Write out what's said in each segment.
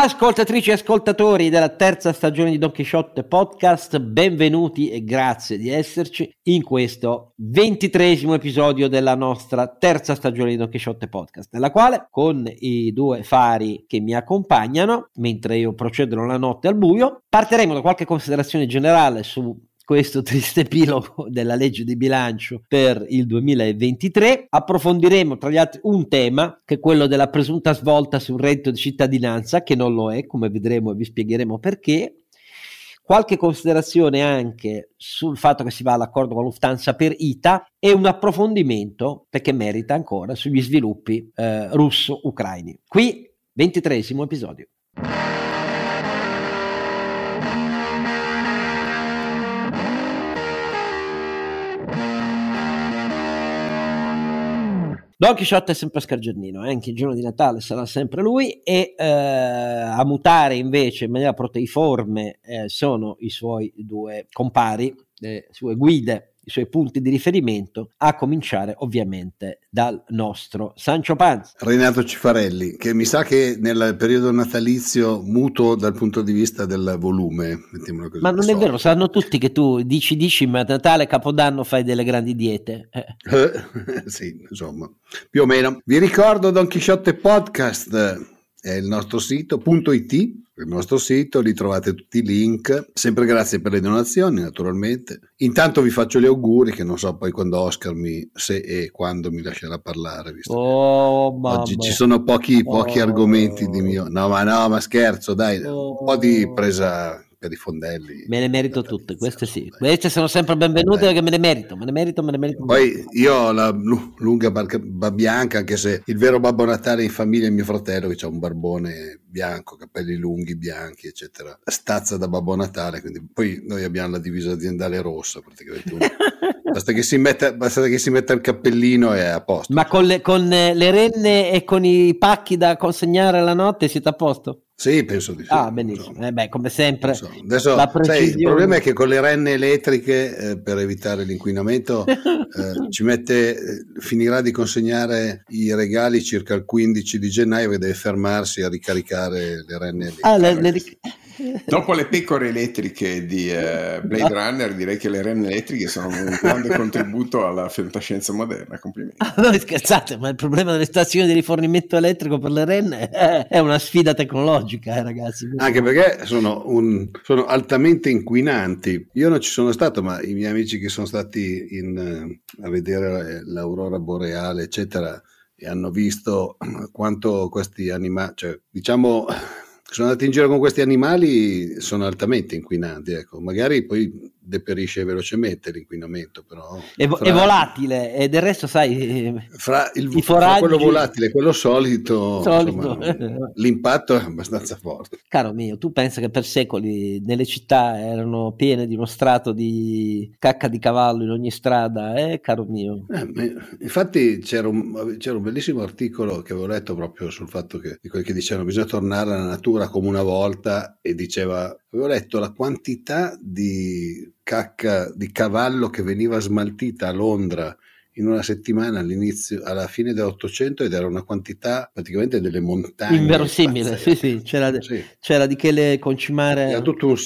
Ascoltatrici e ascoltatori della terza stagione di Don Quixote Podcast, benvenuti e grazie di esserci in questo ventitresimo episodio della nostra terza stagione di Don Quixote Podcast, nella quale con i due fari che mi accompagnano, mentre io procedo la notte al buio, partiremo da qualche considerazione generale su questo triste epilogo della legge di bilancio per il 2023. Approfondiremo tra gli altri un tema che è quello della presunta svolta sul reddito di cittadinanza, che non lo è, come vedremo e vi spiegheremo perché. Qualche considerazione anche sul fatto che si va all'accordo con Lufthansa per ITA e un approfondimento, perché merita ancora, sugli sviluppi eh, russo-ucraini. Qui, ventitresimo episodio. Don Quixote è sempre Scargiannino, eh? anche il giorno di Natale sarà sempre lui e eh, a mutare invece in maniera proteiforme eh, sono i suoi due compari, le sue guide i suoi punti di riferimento, a cominciare ovviamente dal nostro Sancio Panza. Renato Cifarelli, che mi sa che nel periodo natalizio muto dal punto di vista del volume. Così, ma non so. è vero, sanno tutti che tu dici dici, ma Natale, Capodanno fai delle grandi diete. Eh. sì, insomma, più o meno. Vi ricordo Don Chisciotte Podcast è il nostro sito .it, il nostro sito, lì trovate tutti i link, sempre grazie per le donazioni naturalmente. Intanto vi faccio gli auguri che non so poi quando Oscar mi, se e quando mi lascerà parlare, visto oh, oggi ci sono pochi, pochi oh. argomenti di mio... No ma no, ma scherzo dai, oh. un po' di presa per i fondelli. Me ne merito tutte, queste sì. Queste sono sempre benvenute perché me ne merito, me ne merito, me ne merito. Poi io ho la lunga barba bianca, anche se il vero Babbo Natale in famiglia è mio fratello che ha un barbone bianco, capelli lunghi, bianchi, eccetera. Stazza da Babbo Natale, quindi poi noi abbiamo la divisa aziendale rossa praticamente. basta, che si metta, basta che si metta il cappellino e è a posto. Ma con le, con le renne e con i pacchi da consegnare la notte siete a posto? Sì, penso di sì. Ah, benissimo. Eh beh, come sempre. So. Adesso, sai, il problema è che con le renne elettriche, eh, per evitare l'inquinamento, eh, ci mette, eh, finirà di consegnare i regali circa il 15 di gennaio e deve fermarsi a ricaricare le renne elettriche. Ah, le, le, Dopo le pecore elettriche di uh, Blade Runner, direi che le renne elettriche sono un grande contributo alla fantascienza moderna. Complimenti. Ah, no, scherzate, ma il problema delle stazioni di rifornimento elettrico per le renne è una sfida tecnologica, eh, ragazzi. Anche perché sono, un, sono, altamente inquinanti. Io non ci sono stato, ma i miei amici che sono stati in, uh, a vedere l'aurora boreale, eccetera, e hanno visto quanto questi animali, cioè, diciamo sono andati in giro con questi animali sono altamente inquinanti, ecco. magari poi deperisce velocemente l'inquinamento, però... È, fra, è volatile e del resto sai... Fra, il, i foraggi... quello volatile e quello solito, solito. Insomma, l'impatto è abbastanza forte. Caro mio, tu pensi che per secoli nelle città erano piene di uno strato di cacca di cavallo in ogni strada, eh, caro mio? Eh, infatti c'era un, c'era un, bellissimo articolo che avevo letto proprio sul fatto che, di quelli che dicevano bisogna tornare alla natura come una volta e diceva avevo letto la quantità di cacca di cavallo che veniva smaltita a Londra in una settimana all'inizio, alla fine dell'Ottocento ed era una quantità praticamente delle montagne. Inverosimile, sì, sì, c'era, sì. c'era di che le concimare. Era tutto un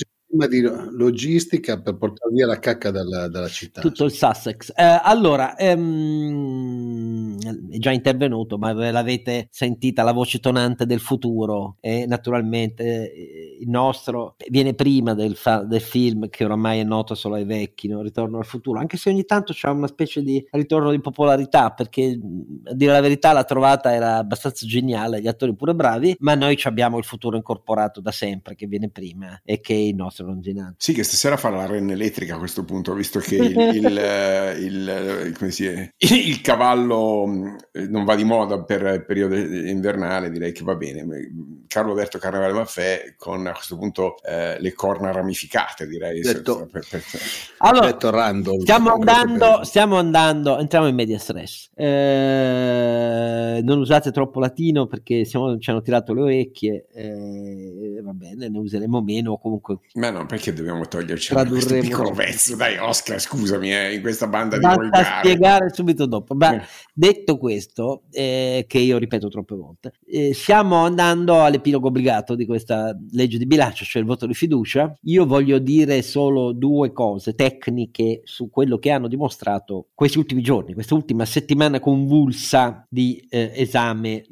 di logistica per portare via la cacca dalla, dalla città. Tutto il Sussex. Eh, allora, ehm, è già intervenuto, ma ve l'avete sentita la voce tonante del futuro e naturalmente eh, il nostro viene prima del, fa- del, film che oramai è noto solo ai vecchi, no? Ritorno al futuro, anche se ogni tanto c'è una specie di ritorno di popolarità, perché a dire la verità la trovata era abbastanza geniale, gli attori pure bravi, ma noi abbiamo il futuro incorporato da sempre che viene prima e che è il nostro Longinante. Sì, che stasera farà la renna elettrica a questo punto, visto che il, il, il, il, il cavallo mm, non va di moda per il periodo invernale, direi che va bene. Carlo Alberto Carnevale Maffè con a questo punto eh, le corna ramificate, direi. Detto, per, per, per. Allora, detto random, stiamo andando, stiamo andando, entriamo in media stress. Eh, non usate troppo latino perché siamo, ci hanno tirato le orecchie, eh, va bene, ne useremo meno comunque. Ma no, perché dobbiamo toglierci questo piccolo pezzo? Dai, Oscar, scusami, eh, in questa banda Basta di volgare. spiegare subito dopo. Ma eh. detto questo, eh, che io ripeto troppe volte, eh, stiamo andando all'epilogo obbligato di questa legge di bilancio, cioè il voto di fiducia. Io voglio dire solo due cose tecniche su quello che hanno dimostrato questi ultimi giorni, questa ultima settimana convulsa di eh, esame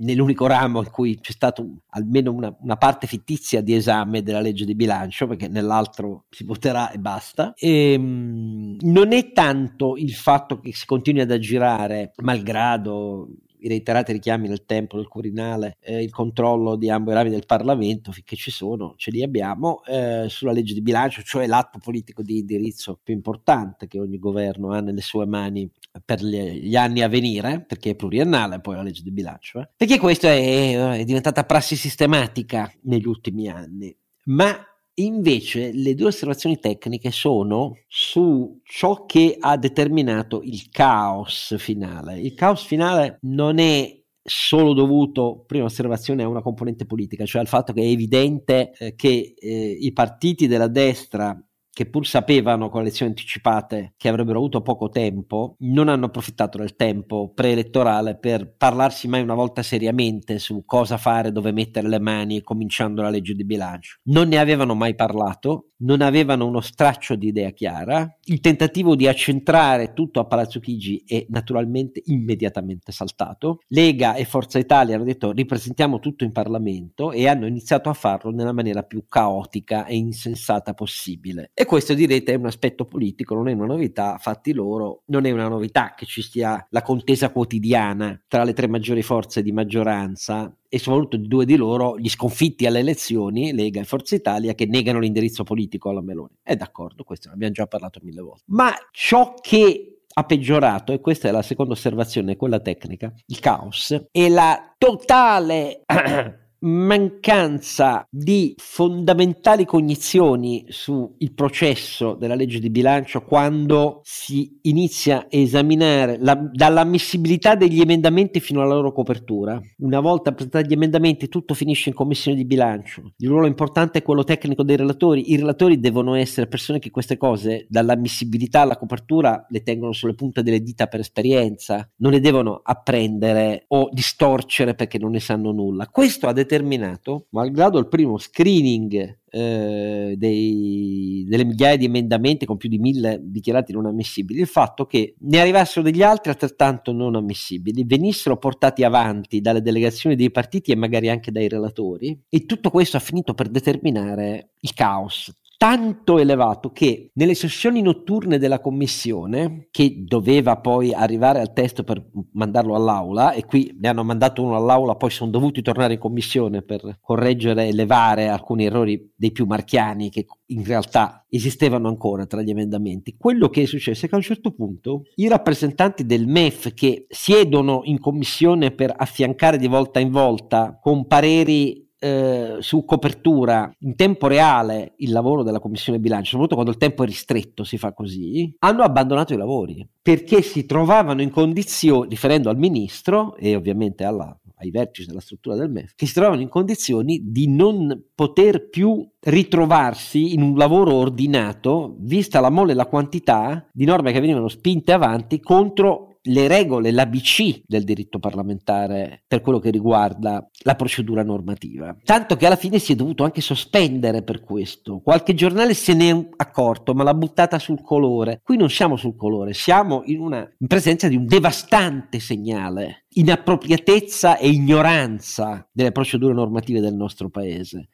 nell'unico ramo in cui c'è stata almeno una, una, parte fittizia di esame della legge di bilancio, perché nell'altro si voterà e basta. E, ehm, mh, non è tanto il fatto che si continui ad aggirare, malgrado i reiterati richiami nel tempo del Quirinale, eh, il controllo di ambo i rami del Parlamento, finché ci sono, ce li abbiamo, eh, sulla legge di bilancio, cioè l'atto politico di indirizzo più importante che ogni governo ha nelle sue mani per gli, anni a venire, perché è pluriennale poi la legge di bilancio, eh? perché questa è, è diventata prassi sistematica negli ultimi anni. Ma Invece le due osservazioni tecniche sono su ciò che ha determinato il caos finale. Il caos finale non è solo dovuto, prima osservazione, a una componente politica, cioè al fatto che è evidente eh, che eh, i partiti della destra che pur sapevano con le elezioni anticipate che avrebbero avuto poco tempo, non hanno approfittato del tempo preelettorale per parlarsi mai una volta seriamente su cosa fare, dove mettere le mani, cominciando la legge di bilancio. Non ne avevano mai parlato, non avevano uno straccio di idea chiara, il tentativo di accentrare tutto a Palazzo Chigi è naturalmente immediatamente saltato. Lega e Forza Italia hanno detto ripresentiamo tutto in Parlamento e hanno iniziato a farlo nella maniera più caotica e insensata possibile. E questo direte è un aspetto politico, non è una novità, fatti loro, non è una novità che ci sia la contesa quotidiana tra le tre maggiori forze di maggioranza e soprattutto due di loro, gli sconfitti alle elezioni, Lega e Forza Italia, che negano l'indirizzo politico alla Meloni. È d'accordo, questo ne abbiamo già parlato mille volte. Ma ciò che ha peggiorato, e questa è la seconda osservazione, quella tecnica, il caos, e la totale mancanza di fondamentali cognizioni sul processo della legge di bilancio quando si inizia a esaminare la, dall'ammissibilità degli emendamenti fino alla loro copertura. Una volta presentati gli emendamenti tutto finisce in commissione di bilancio. Il ruolo importante è quello tecnico dei relatori. I relatori devono essere persone che queste cose, dall'ammissibilità alla copertura, le tengono sulle punte delle dita per esperienza, non le devono apprendere o distorcere perché non ne sanno nulla. Questo ha determinato, malgrado il primo screening eh, dei, delle migliaia di emendamenti con più di mille dichiarati non ammissibili, il fatto che ne arrivassero degli altri altrettanto non ammissibili, venissero portati avanti dalle delegazioni dei partiti e magari anche dai relatori, e tutto questo ha finito per determinare il caos tanto elevato che nelle sessioni notturne della commissione, che doveva poi arrivare al testo per mandarlo all'aula, e qui ne hanno mandato uno all'aula, poi sono dovuti tornare in commissione per correggere e levare alcuni errori dei più marchiani che in realtà esistevano ancora tra gli emendamenti. Quello che è successo è che a un certo punto i rappresentanti del MEF che siedono in commissione per affiancare di volta in volta con pareri eh, su copertura in tempo reale il lavoro della commissione bilancio, soprattutto quando il tempo è ristretto, si fa così, hanno abbandonato i lavori perché si trovavano in condizioni, riferendo al ministro e ovviamente alla, ai vertici della struttura del MEF, che si trovavano in condizioni di non poter più ritrovarsi in un lavoro ordinato, vista la mole e la quantità di norme che venivano spinte avanti contro le regole, l'ABC del diritto parlamentare per quello che riguarda la procedura normativa. Tanto che alla fine si è dovuto anche sospendere per questo. Qualche giornale se ne è accorto, ma l'ha buttata sul colore. Qui non siamo sul colore, siamo in, una, in presenza di un devastante segnale, inappropriatezza e ignoranza delle procedure normative del nostro paese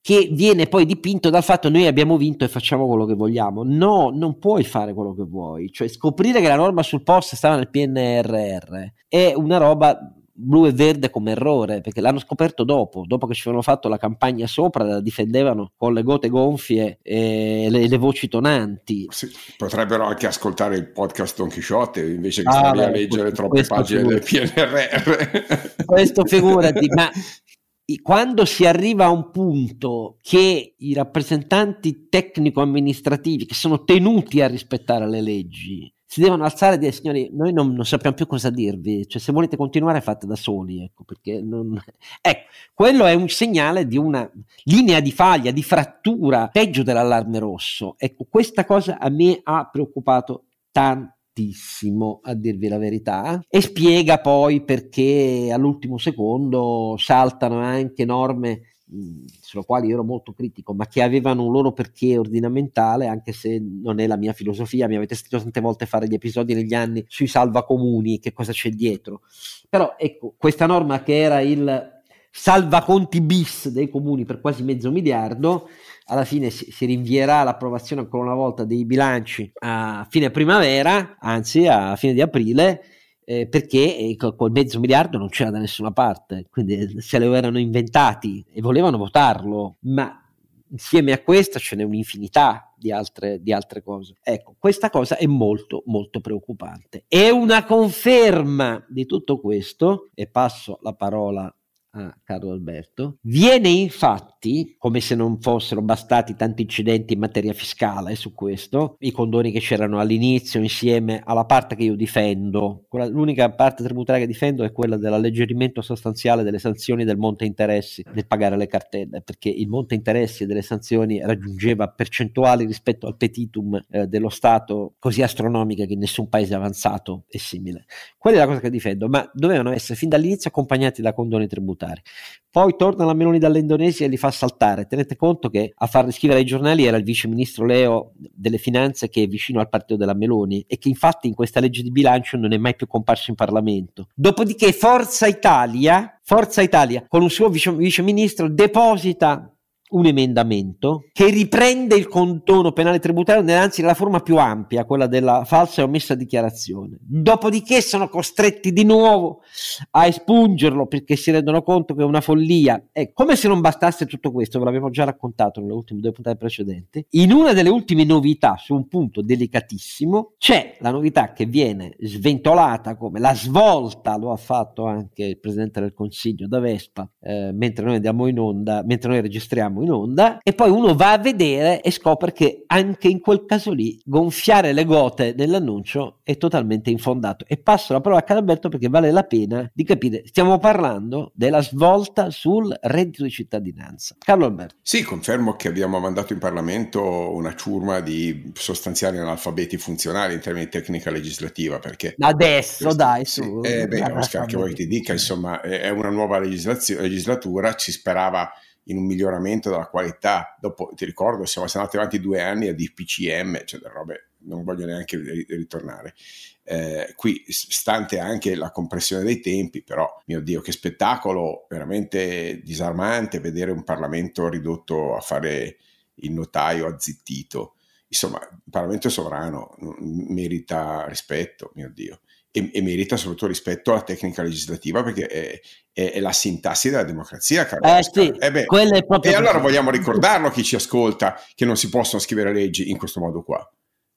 che viene poi dipinto dal fatto che noi abbiamo vinto e facciamo quello che vogliamo. No, non puoi fare quello che vuoi. Cioè, scoprire che la norma sul post stava nel PNRR è una roba blu e verde come errore, perché l'hanno scoperto dopo, dopo che ci avevano fatto la campagna sopra, la difendevano con le gote gonfie e le, le voci tonanti. Sì, potrebbero anche ascoltare il podcast Don Chisciotte invece che ah, stare a leggere troppe pagine figurati. del PNRR. Questo figurati, ma quando si arriva a un punto che i rappresentanti tecnico-amministrativi che sono tenuti a rispettare le leggi si devono alzare e dire signori noi non, non, sappiamo più cosa dirvi cioè se volete continuare fate da soli ecco perché non... ecco quello è un segnale di una linea di faglia di frattura peggio dell'allarme rosso. Ecco questa cosa a me ha preoccupato tanto a dirvi la verità, e spiega poi perché all'ultimo secondo saltano anche norme sulle quali io ero molto critico, ma che avevano un loro perché ordinamentale, anche se non è la mia filosofia. Mi avete sentito tante volte fare gli episodi negli anni sui salvacomuni, che cosa c'è dietro. Però ecco, questa norma che era il salvaconti bis dei comuni per quasi mezzo miliardo, alla fine si, si, rinvierà l'approvazione ancora una volta dei bilanci a fine primavera, anzi a fine di aprile, eh, perché eh, col mezzo miliardo non c'era da nessuna parte, quindi se lo erano inventati e volevano votarlo, ma insieme a questa ce n'è un'infinità di altre, di altre cose. Ecco, questa cosa è molto, molto preoccupante. È una conferma di tutto questo, e passo la parola a Carlo Alberto. Viene infatti, come se non fossero bastati tanti incidenti in materia fiscale su questo, i condoni che c'erano all'inizio insieme alla parte che io difendo, l'unica parte tributaria che difendo è quella dell'alleggerimento sostanziale delle sanzioni del monte interessi nel pagare le cartelle, perché il monte interessi delle sanzioni raggiungeva percentuali rispetto al petitum eh, dello Stato così astronomiche che nessun paese avanzato è simile. Quella è la cosa che difendo, ma dovevano essere fin dall'inizio accompagnati da condoni tributari saltare. Poi torna la Meloni dall'Indonesia e li fa saltare. Tenete conto che a farli scrivere ai giornali era il vice ministro Leo delle finanze che è vicino al partito della Meloni e che infatti in questa legge di bilancio non è mai più comparso in Parlamento. Dopodiché Forza Italia, Forza Italia con un suo vice, vice ministro deposita un emendamento che riprende il condono penale tributario, anzi nella forma più ampia, quella della falsa e omessa dichiarazione. Dopodiché sono costretti di nuovo a espungerlo perché si rendono conto che è una follia. E come se non bastasse tutto questo, ve l'abbiamo già raccontato nelle ultime due puntate precedenti, in una delle ultime novità su un punto delicatissimo c'è la novità che viene sventolata come la svolta, lo ha fatto anche il Presidente del Consiglio da Vespa, eh, mentre noi andiamo in onda, mentre noi registriamo in onda e poi uno va a vedere e scopre che anche in quel caso lì gonfiare le gote nell'annuncio è totalmente infondato. E passo la parola a Caralberto perché vale la pena di capire. Stiamo parlando della svolta sul reddito di cittadinanza. Carlo Alberto. Sì confermo che abbiamo mandato in Parlamento una ciurma di sostanziali analfabeti funzionali in termini di tecnica legislativa perché adesso questo, dai su. sì, eh, beh Oscar che vuoi ti dica insomma è una nuova legislatura ci sperava in un miglioramento della qualità. Dopo, ti ricordo, siamo andati avanti due anni a DPCM, cioè delle robe, non voglio neanche ritornare. Eh, qui, stante anche la compressione dei tempi, però, mio Dio, che spettacolo veramente disarmante vedere un Parlamento ridotto a fare il notaio azzittito. Insomma, il Parlamento sovrano merita rispetto, mio Dio e, e, merita soprattutto rispetto alla tecnica legislativa perché è, è, è la sintassi della democrazia. Caro eh, sì, eh beh, e allora vogliamo ricordarlo a chi ci ascolta che non si possono scrivere leggi in questo modo qua.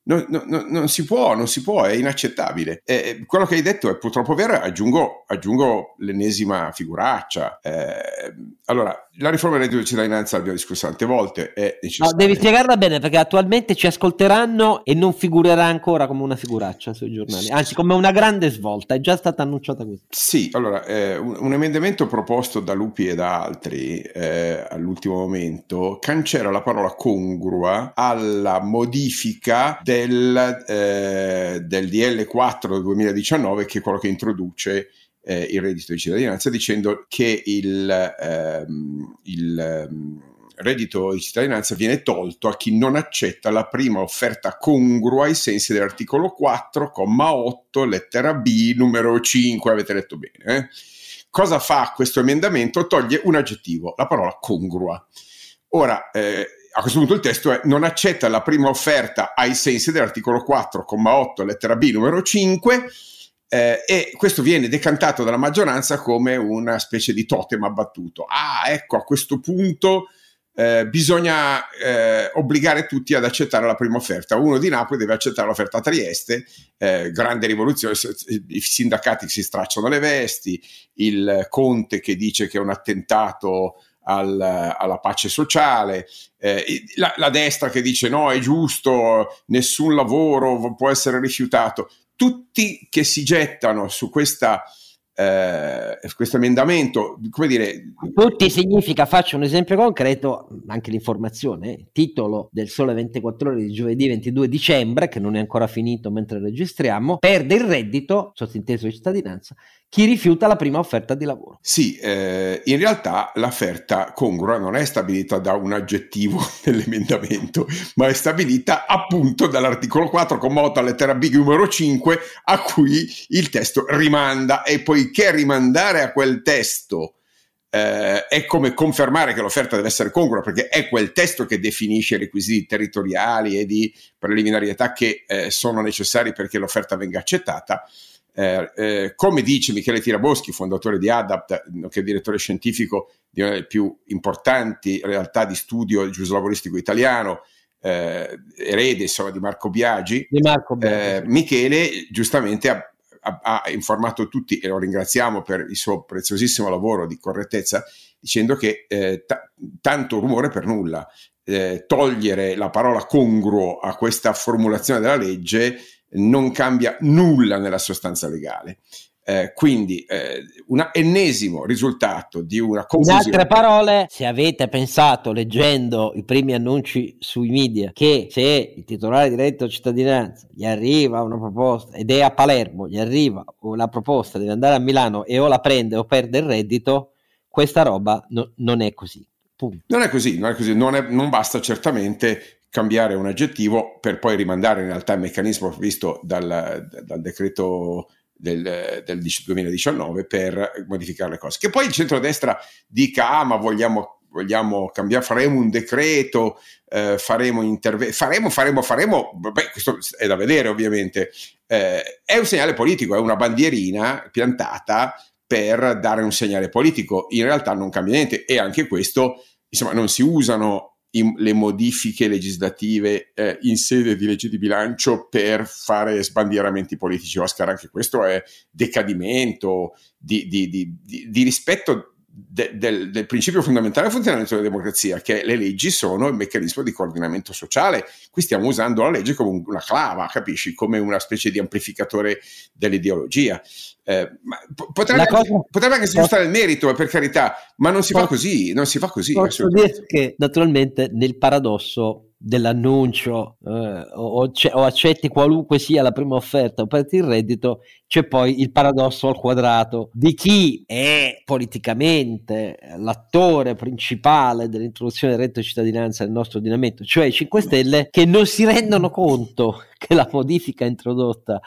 Non, non, non, si può, non si può, è inaccettabile. Eh, quello che hai detto è purtroppo vero, aggiungo, aggiungo l'ennesima figuraccia. Eh, allora, la riforma del reddito di cittadinanza l'abbiamo discusso tante volte. no, devi spiegarla bene perché attualmente ci ascolteranno e non figurerà ancora come una figuraccia sui giornali, anzi come una grande svolta, è già stata annunciata così. Sì, allora, eh, un, un, emendamento proposto da Lupi e da altri eh, all'ultimo momento cancella la parola congrua alla modifica del, eh, del DL4 del 2019 che è quello che introduce eh, il reddito di cittadinanza dicendo che il, ehm, il ehm, reddito di cittadinanza viene tolto a chi non accetta la prima offerta congrua ai sensi dell'articolo 4,8 lettera B numero 5, avete letto bene. Eh? Cosa fa questo emendamento? Toglie un aggettivo, la parola congrua. Ora, eh, a questo punto il testo è non accetta la prima offerta ai sensi dell'articolo 4,8 lettera B numero 5 eh, e questo viene decantato dalla maggioranza come una specie di totem abbattuto. Ah, ecco, a questo punto eh, bisogna eh, obbligare tutti ad accettare la prima offerta. Uno di Napoli deve accettare l'offerta a Trieste, eh, grande rivoluzione, i sindacati si stracciano le vesti, il Conte che dice che è un attentato al, alla pace sociale, eh, la, la destra che dice no, è giusto, nessun lavoro può essere rifiutato. Tutti che si gettano su questa eh, questo emendamento, come dire... Tutti significa, faccio un esempio concreto, anche l'informazione, titolo del Sole 24 ore di giovedì 22 dicembre, che non è ancora finito mentre registriamo, perde il reddito, sottinteso di cittadinanza, chi rifiuta la prima offerta di lavoro. Sì, eh, in realtà l'offerta congrua non è stabilita da un aggettivo dell'emendamento, ma è stabilita appunto dall'articolo 4, comma 8, lettera B numero 5, a cui il testo rimanda e poiché rimandare a quel testo eh, è come confermare che l'offerta deve essere congrua, perché è quel testo che definisce i requisiti territoriali e di preliminarietà che eh, sono necessari perché l'offerta venga accettata eh, eh, come dice Michele Tiraboschi, fondatore di ADAPT, nonché direttore scientifico di una delle più importanti realtà di studio giuslavoristico italiano, eh, erede insomma, di Marco Biagi, di Marco Biagi. Eh, Michele giustamente ha, ha, ha, informato tutti e lo ringraziamo per il suo preziosissimo lavoro di correttezza, dicendo che eh, t- tanto rumore per nulla. Togliere la parola congruo a questa formulazione della legge non cambia nulla nella sostanza legale. Eh, quindi eh, un ennesimo risultato di una confusione. In altre parole, se avete pensato leggendo i primi annunci sui media che se il titolare di reddito cittadinanza gli arriva una proposta ed è a Palermo, gli arriva una proposta, deve andare a Milano e o la prende o perde il reddito, questa roba no, non è così. Punto. Non è così, non, è così. Non, è, non basta certamente cambiare un aggettivo per poi rimandare in realtà il meccanismo previsto dal, dal decreto del, del, 2019 per modificare le cose. Che poi il centrodestra dica, ah ma vogliamo, vogliamo cambiare, faremo un decreto, eh, faremo interventi, faremo, faremo, faremo, beh, questo è da vedere ovviamente, eh, è un segnale politico, è una bandierina piantata per dare un segnale politico, in realtà non cambia niente e anche questo, insomma, non si usano in, le modifiche legislative eh, in sede di legge di bilancio per fare sbandieramenti politici. Oscar, anche questo è decadimento di, di, di, di rispetto de, del, del, principio fondamentale del funzionamento della democrazia, che le leggi sono il meccanismo di coordinamento sociale. Qui stiamo usando la legge come una clava, capisci? Come una specie di amplificatore dell'ideologia. Eh, potrebbe, cosa, potrebbe, anche spostare il merito, eh, per carità, ma non si posso, fa così, non si fa così. Posso dire che naturalmente nel paradosso dell'annuncio eh, o, o, accetti qualunque sia la prima offerta o perdi il reddito, c'è poi il paradosso al quadrato di chi è politicamente l'attore principale dell'introduzione del reddito di cittadinanza nel nostro ordinamento, cioè i 5 Stelle, che non si rendono conto che la modifica introdotta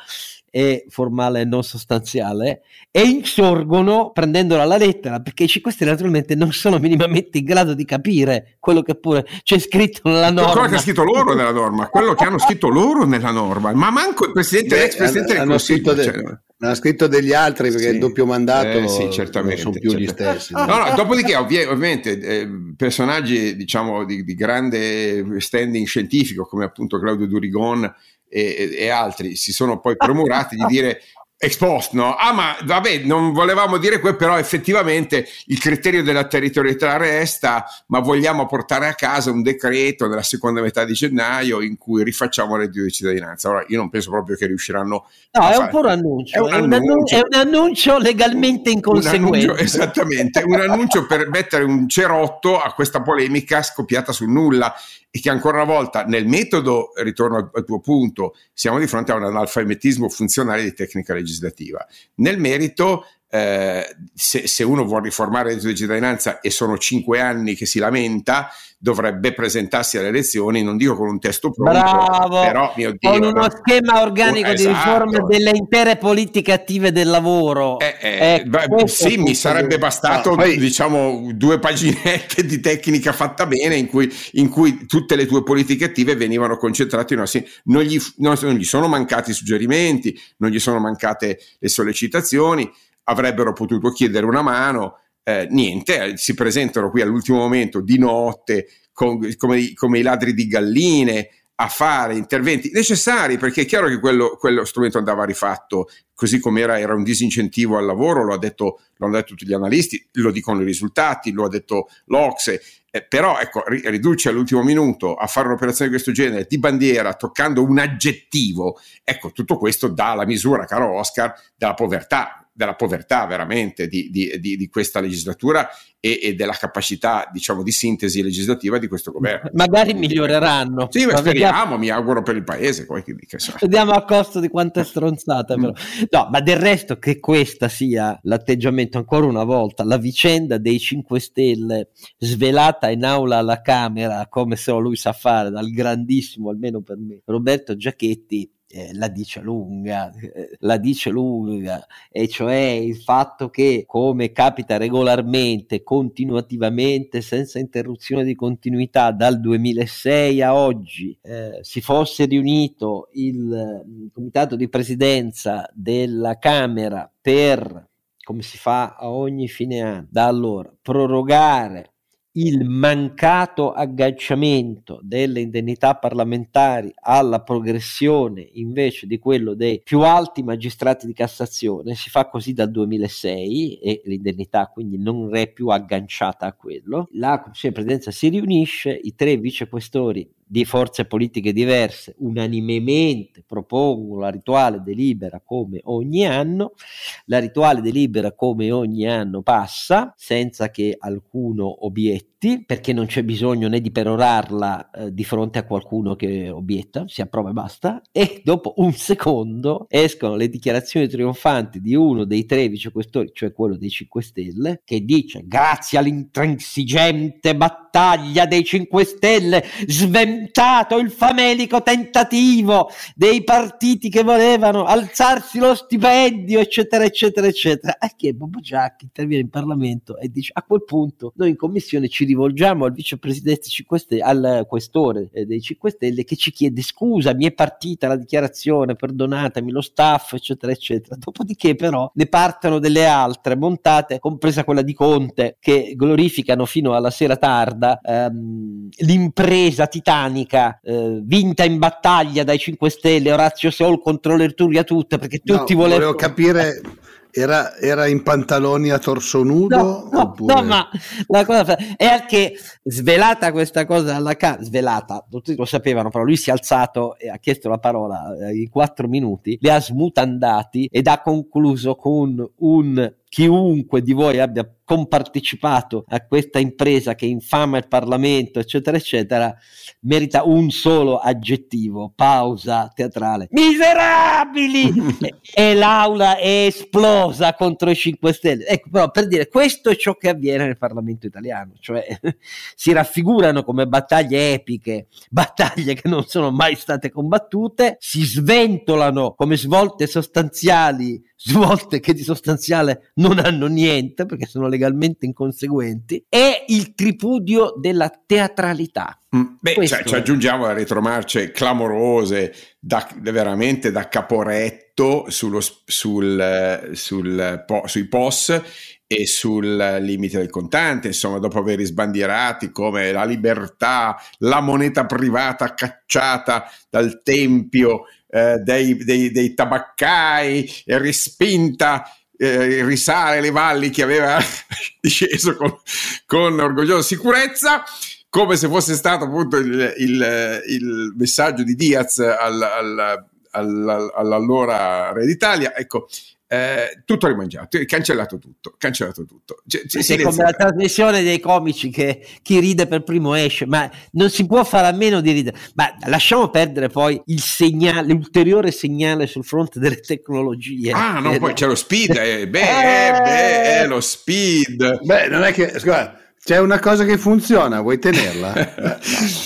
è formale e non sostanziale e insorgono prendendola alla lettera perché i 5 Stelle naturalmente non sono minimamente in grado di capire quello che pure c'è scritto nella norma quello che ha scritto loro nella norma quello che hanno scritto loro nella norma ma manco il presidente l'ex presidente del consiglio cioè, non ha scritto degli altri perché sì. il doppio mandato eh, sì, certamente, non sono più certamente. gli stessi. No, no, dopodiché, ovvi- ovviamente, eh, personaggi diciamo di, di, grande standing scientifico come appunto Claudio Durigon e, e altri si sono poi premurati di dire ex post, no? Ah, ma vabbè, non volevamo dire quello, però effettivamente il criterio della territorialità resta, ma vogliamo portare a casa un decreto nella seconda metà di gennaio in cui rifacciamo il reddito di cittadinanza. Ora, io non penso proprio che riusciranno no, a è un puro annuncio, è un, è, annuncio. Un, è un annuncio legalmente inconseguente. Un annuncio, esattamente, un annuncio per mettere un cerotto a questa polemica scoppiata sul nulla e che ancora una volta nel metodo, ritorno al, al tuo punto, siamo di fronte a un analfabetismo funzionale di tecnica legislativa. Nel merito eh, se, se, uno vuole riformare il reddito di cittadinanza e sono cinque anni che si lamenta, dovrebbe presentarsi alle elezioni, non dico con un testo pronto, Bravo, però mio Dio, con uno no? schema organico esatto. di riforma delle intere politiche attive del lavoro. Eh, eh, beh, sì, mi sarebbe bastato no, poi... diciamo due paginette di tecnica fatta bene in cui, in cui, tutte le tue politiche attive venivano concentrate in una non gli, non, non gli sono mancati suggerimenti, non gli sono mancate le sollecitazioni avrebbero potuto chiedere una mano, eh, niente, si presentano qui all'ultimo momento di notte con, come, come i ladri di galline a fare interventi necessari perché è chiaro che quello, quello strumento andava rifatto così come era, era, un disincentivo al lavoro, lo, detto, lo hanno detto tutti gli analisti, lo dicono i risultati, lo ha detto l'Ocse, eh, però ecco, riduce all'ultimo minuto a fare un'operazione di questo genere di bandiera toccando un aggettivo, ecco tutto questo dà la misura, caro Oscar, della povertà della povertà veramente di, di, di, di questa legislatura e, e, della capacità diciamo di sintesi legislativa di questo governo. Magari miglioreranno. Sì, ma speriamo, vediamo. mi auguro per il paese. Poi, che so. Vediamo a costo di quante stronzate però. No, ma del resto che questa sia l'atteggiamento ancora una volta, la vicenda dei 5 Stelle svelata in aula alla Camera come se lui sa fare dal grandissimo, almeno per me, Roberto Giachetti eh, la dice lunga, eh, la dice lunga, e cioè il fatto che, come capita regolarmente, continuativamente, senza interruzione di continuità, dal 2006 a oggi, eh, si fosse riunito il, il comitato di presidenza della Camera per, come si fa a ogni fine anno, da allora, prorogare il mancato agganciamento delle indennità parlamentari alla progressione invece di quello dei più alti magistrati di Cassazione si fa così dal 2006 e l'indennità quindi non è più agganciata a quello. La Commissione di Presidenza si riunisce, i tre vicequestori di forze politiche diverse unanimemente propongono la rituale delibera come ogni anno, la rituale delibera come ogni anno passa senza che alcuno obietti perché non c'è bisogno né di perorarla eh, di fronte a qualcuno che obietta, si approva e basta e dopo un secondo escono le dichiarazioni trionfanti di uno dei tre vicequestori, cioè quello dei 5 Stelle, che dice grazie all'intransigente battaglia dei 5 Stelle sventata tentato il famelico tentativo dei partiti che volevano alzarsi lo stipendio, eccetera, eccetera, eccetera. E che Bobo Giac interviene in Parlamento e dice a quel punto noi in commissione ci rivolgiamo al vicepresidente 5 Stelle, al questore eh, dei 5 Stelle che ci chiede scusa, mi è partita la dichiarazione, perdonatemi, lo staff, eccetera, eccetera. Dopodiché però ne partono delle altre montate, compresa quella di Conte, che glorificano fino alla sera tarda ehm, l'impresa titanica eh, vinta in battaglia dai 5 Stelle, Orazio Sol contro l'Erturia tutta, perché tutti no, volevano... Volevo capire... Era, era, in pantaloni a torso nudo? No, no, oppure... no ma la cosa è che svelata questa cosa alla Camera, svelata, tutti lo sapevano, però lui si è alzato e ha chiesto la parola eh, in quattro minuti, li ha smutandati ed ha concluso con un chiunque di voi abbia compartecipato a questa impresa che infama il Parlamento, eccetera, eccetera, merita un solo aggettivo, pausa teatrale. Miserabili! e l'aula è esplosa contro i 5 Stelle. Ecco, però per dire, questo è ciò che avviene nel Parlamento italiano, cioè si raffigurano come battaglie epiche, battaglie che non sono mai state combattute, si sventolano come svolte sostanziali svolte che di sostanziale non hanno niente perché sono legalmente inconseguenti, è il tripudio della teatralità. Mm, beh, cioè, ci aggiungiamo le retromarce clamorose, da, veramente da caporetto sullo, sul, sul, po, sui POS e sul limite del contante, insomma, dopo aver sbandierati come la libertà, la moneta privata cacciata dal tempio eh, dei, dei, dei, tabaccai, respinta eh, risale le valli che aveva disceso con, con orgogliosa sicurezza come se fosse stato appunto il, il, il messaggio di Diaz al, al, al, all'allora Re d'Italia. Ecco, eh, tutto rimangiato, cancellato tutto, cancellato tutto. C- c- sì, come la trasmissione dei comici che chi ride per primo esce, ma non si può fare a meno di ridere. Ma lasciamo perdere poi il segnale, l'ulteriore segnale sul fronte delle tecnologie. Ah, no, eh, poi c'è lo speed, eh, beh, eh, beh, eh, lo speed. Beh, non è che, scusa, c'è una cosa che funziona, vuoi tenerla?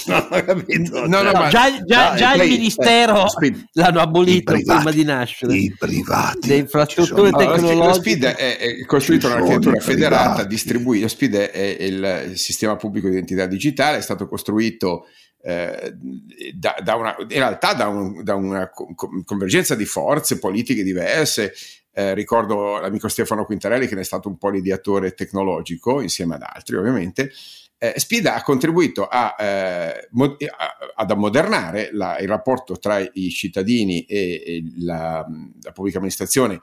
no, non ho capito. No, no, no, già, già, già il ministero eh, l'hanno abolito privati, prima di nascere. I privati. Le infrastrutture tecnologiche. Allora, lo SPID è, è costruito un'architettura federata, distribuito. Lo SPID è il, il sistema pubblico di identità digitale, è stato costruito eh, da, da, una, in realtà da, un, da, una convergenza di forze politiche diverse. Eh, ricordo l'amico Stefano Quintarelli che ne è stato un po' l'ideatore tecnologico insieme ad altri ovviamente. Eh, Speed ha contribuito a, eh, mod- ad ammodernare la, il rapporto tra i cittadini e, e la, la pubblica amministrazione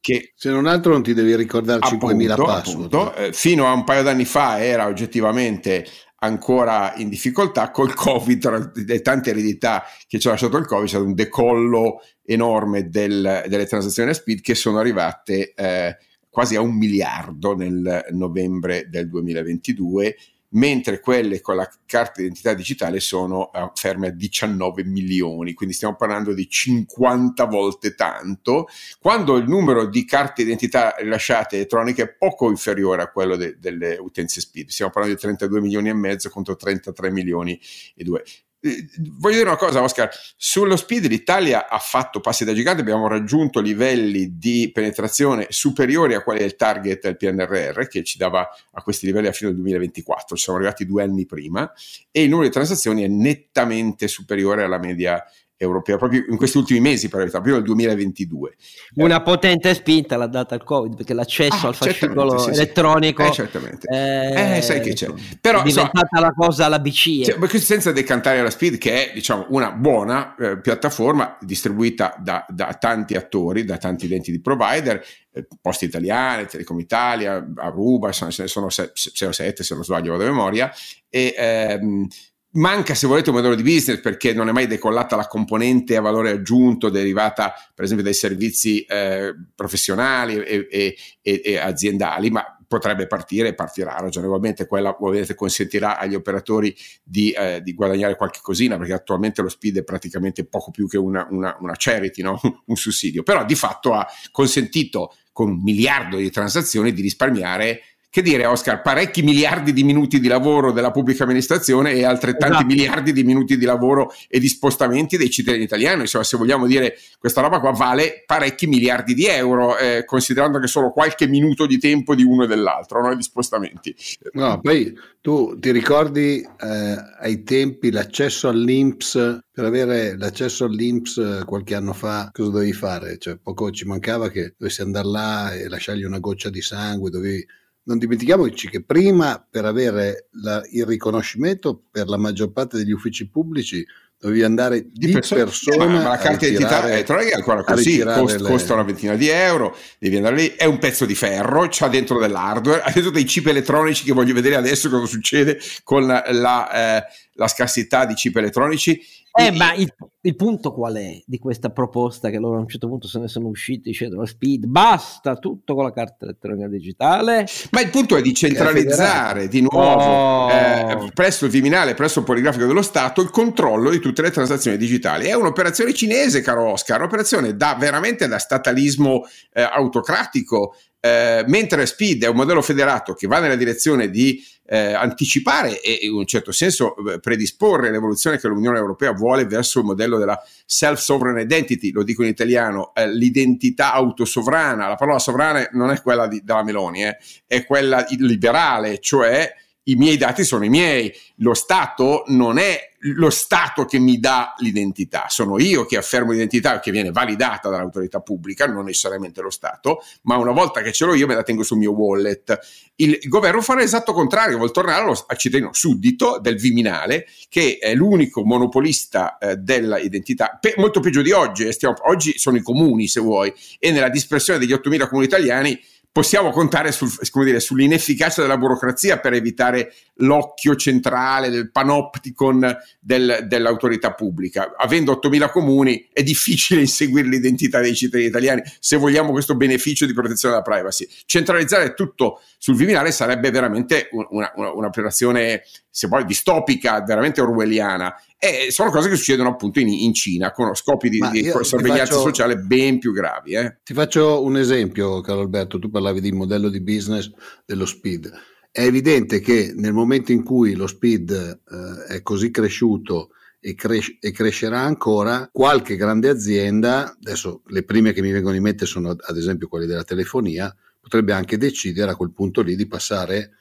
che se non altro non ti devi ricordare 5.000 password. Eh, fino a un paio d'anni fa era oggettivamente ancora in difficoltà col covid tra le tante eredità che ci ha lasciato il covid c'è stato un decollo enorme del, delle transazioni a speed che sono arrivate eh, quasi a un miliardo nel novembre del 2022 mentre quelle con la carta d'identità digitale sono eh, ferme a 19 milioni, quindi stiamo parlando di 50 volte tanto, quando il numero di carte d'identità rilasciate elettroniche è poco inferiore a quello de- delle utenze speed, stiamo parlando di 32 milioni e mezzo contro 33 milioni e 2 voglio dire una cosa, Oscar. Sullo speed l'Italia ha fatto passi da gigante, abbiamo raggiunto livelli di penetrazione superiori a quelli del target del PNRR, che ci dava a questi livelli a fine del 2024, ci siamo arrivati due anni prima, e il numero di transazioni è nettamente superiore alla media europea, proprio in questi ultimi mesi, per la prima del 2022. Una potente spinta l'ha data il Covid, perché l'accesso ah, al fascicolo sì, elettronico sì. Eh, certamente. Eh, eh, sai che c'è. Però, è diventata so, la cosa alla BCE. Cioè, senza decantare la Speed, che è diciamo, una buona eh, piattaforma distribuita da, da, tanti attori, da tanti identity provider, eh, Poste Italiane, Telecom Italia, Aruba, ce ne sono 6 o 7 se non sbaglio vado a memoria, e ehm, Manca, se volete, un modello di business perché non è mai decollata la componente a valore aggiunto derivata, per esempio, dai servizi eh, professionali e, e, e, e, aziendali, ma potrebbe partire e partirà ragionevolmente. Quella ovviamente consentirà agli operatori di, eh, di, guadagnare qualche cosina perché attualmente lo speed è praticamente poco più che una, una, una charity, no? un sussidio. Però di fatto ha consentito con un miliardo di transazioni di risparmiare che dire Oscar, parecchi miliardi di minuti di lavoro della pubblica amministrazione e altrettanti esatto. miliardi di minuti di lavoro e di spostamenti dei cittadini italiani, insomma se vogliamo dire questa roba qua vale parecchi miliardi di euro, eh, considerando che solo qualche minuto di tempo di uno e dell'altro, no? di spostamenti. No, poi tu ti ricordi eh, ai tempi l'accesso all'Inps, per avere l'accesso all'Inps eh, qualche anno fa cosa dovevi fare? Cioè poco ci mancava che dovessi andare là e lasciargli una goccia di sangue, dovevi non dimentichiamoci che prima per avere la, il riconoscimento per la maggior parte degli uffici pubblici dovevi andare di, di persona, persona ma, ma la carta d'identità elettronica è ancora così costa, le... costa una ventina di euro devi andare lì è un pezzo di ferro c'ha dentro dell'hardware ha dentro dei chip elettronici che voglio vedere adesso cosa succede con la, la, eh, la scarsità di chip elettronici eh, ma il, il, punto qual è di questa proposta che loro a un certo punto se ne sono usciti dicendo speed, basta tutto con la carta elettronica digitale? Ma il punto è di centralizzare di nuovo oh. eh, presso il Viminale, presso il Poligrafico dello Stato, il controllo di tutte le transazioni digitali. È un'operazione cinese, caro Oscar, un'operazione da, veramente da statalismo eh, autocratico eh, mentre Speed è un modello federato che va nella direzione di eh, anticipare e in un certo senso eh, predisporre l'evoluzione che l'Unione Europea vuole verso il modello della self-sovereign identity, lo dico in italiano, eh, l'identità autosovrana. La parola sovrana non è quella di, della Meloni, eh, è quella liberale, cioè i miei dati sono i miei, lo Stato non è lo Stato che mi dà l'identità, sono io che affermo l'identità che viene validata dall'autorità pubblica, non necessariamente lo Stato, ma una volta che ce l'ho io me la tengo sul mio wallet. Il, governo fa l'esatto contrario, vuol tornare allo, al cittadino suddito del Viminale, che è l'unico monopolista eh, dell'identità, pe- molto peggio di oggi, eh, stiamo, oggi sono i comuni se vuoi, e nella dispersione degli 8.000 comuni italiani possiamo contare sul, dire, sull'inefficacia della burocrazia per evitare l'occhio centrale del panopticon del, dell'autorità pubblica. Avendo 8.000 comuni è difficile inseguire l'identità dei cittadini italiani se vogliamo questo beneficio di protezione della privacy. Centralizzare tutto sul Viminale sarebbe veramente un'operazione, se vuoi, distopica, veramente orwelliana. E sono cose che succedono appunto in, in Cina con scopi di, di sorveglianza faccio, sociale ben più gravi. Eh. Ti faccio un esempio, caro Alberto. Tu parlavi di modello di business dello speed. È evidente che nel momento in cui lo speed eh, è così cresciuto e, cres- e, crescerà ancora, qualche grande azienda, adesso le prime che mi vengono in mente sono ad esempio quelle della telefonia, potrebbe anche decidere a quel punto lì di passare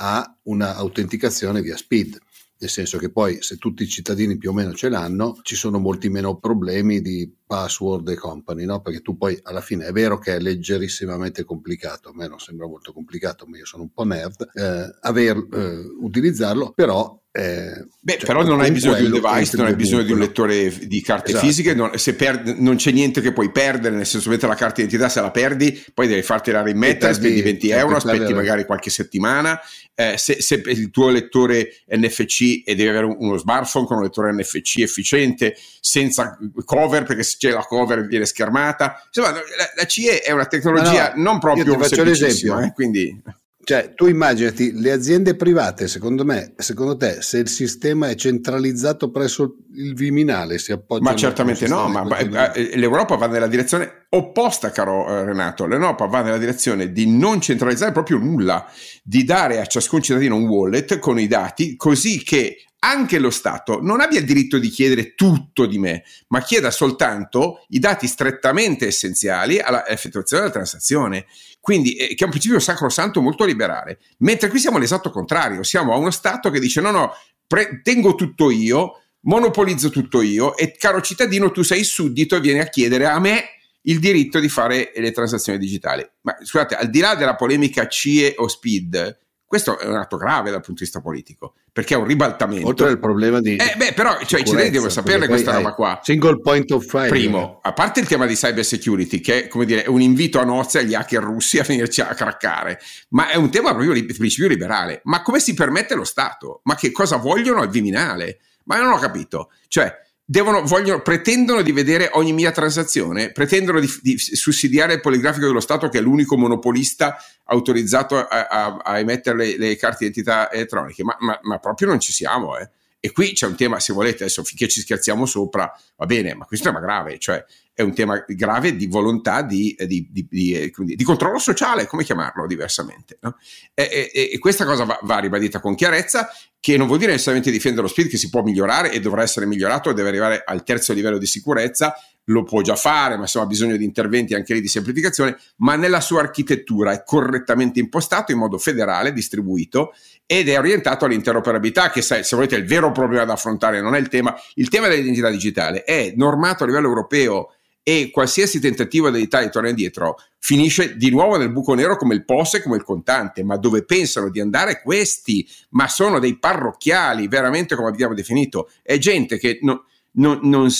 a una autenticazione via speed nel senso che poi se tutti i cittadini più o meno ce l'hanno, ci sono molti meno problemi di password e company, no? perché tu poi alla fine è vero che è leggerissimamente complicato, a me non sembra molto complicato, ma io sono un po' nerd, eh, aver, eh, utilizzarlo, però eh, Beh, cioè, però non hai bisogno di un device, non hai bisogno di un lettore di carte esatto. fisiche, non, per, non, c'è niente che puoi perdere, nel senso che la carta d'identità se la perdi, poi devi farti la rimettere, spendi 20 euro, aspetti magari qualche settimana, eh, se, se, il tuo lettore NFC e devi avere uno smartphone con un lettore NFC efficiente, senza cover, perché se c'è la cover viene schermata, insomma la, la CE è una tecnologia no, no, non proprio io faccio l'esempio, eh, quindi... Cioè, tu immaginati le aziende private, secondo me, secondo te, se il sistema è centralizzato presso il Viminale, si appoggia. Ma certamente no, ma eh, l'Europa va nella direzione opposta, caro eh, Renato. L'Europa va nella direzione di non centralizzare proprio nulla, di dare a ciascun cittadino un wallet con i dati, così che anche lo Stato non abbia il diritto di chiedere tutto di me, ma chieda soltanto i dati strettamente essenziali all'effettuazione della transazione. Quindi, eh, che è un principio sacrosanto molto liberale. Mentre qui siamo all'esatto contrario, siamo a uno Stato che dice no, no, pre- tengo tutto io, monopolizzo tutto io e caro cittadino tu sei suddito e vieni a chiedere a me il diritto di fare le transazioni digitali. Ma scusate, al di là della polemica CIE o SPID, questo è un atto grave dal punto di vista politico, perché è un ribaltamento. Oltre al problema di. Eh, beh, però cioè, i cittadini devono sapere questa roba qua. Single point of failure. Primo, a parte il tema di cyber security, che è come dire, un invito a nozze agli hacker russi a venirci a craccare, ma è un tema proprio di principio liberale. Ma come si permette lo Stato? Ma che cosa vogliono al Viminale? Ma non ho capito. Cioè, devono, vogliono, pretendono di vedere ogni mia transazione, pretendono di, di, sussidiare il poligrafico dello Stato che è l'unico monopolista autorizzato a, a, a emettere le, le, carte d'identità elettroniche, ma, ma, ma, proprio non ci siamo. Eh. E qui c'è un tema, se volete, adesso finché ci scherziamo sopra, va bene, ma questo è un tema grave, cioè è un tema grave di volontà di, di, di, eh, di controllo sociale, come chiamarlo diversamente. No? E, e, e, questa cosa va, va, ribadita con chiarezza, che non vuol dire necessariamente difendere lo spirito, che si può migliorare e dovrà essere migliorato, deve arrivare al terzo livello di sicurezza, lo può già fare, ma insomma ha bisogno di interventi anche lì di semplificazione, ma nella sua architettura è correttamente impostato in modo federale, distribuito ed è orientato all'interoperabilità, che se volete è il vero problema da affrontare, non è il tema. Il tema dell'identità digitale è normato a livello europeo e qualsiasi tentativo dell'Italia di tornare indietro finisce di nuovo nel buco nero come il POS e come il contante, ma dove pensano di andare questi, ma sono dei parrocchiali, veramente come abbiamo definito, è gente che non, non, non,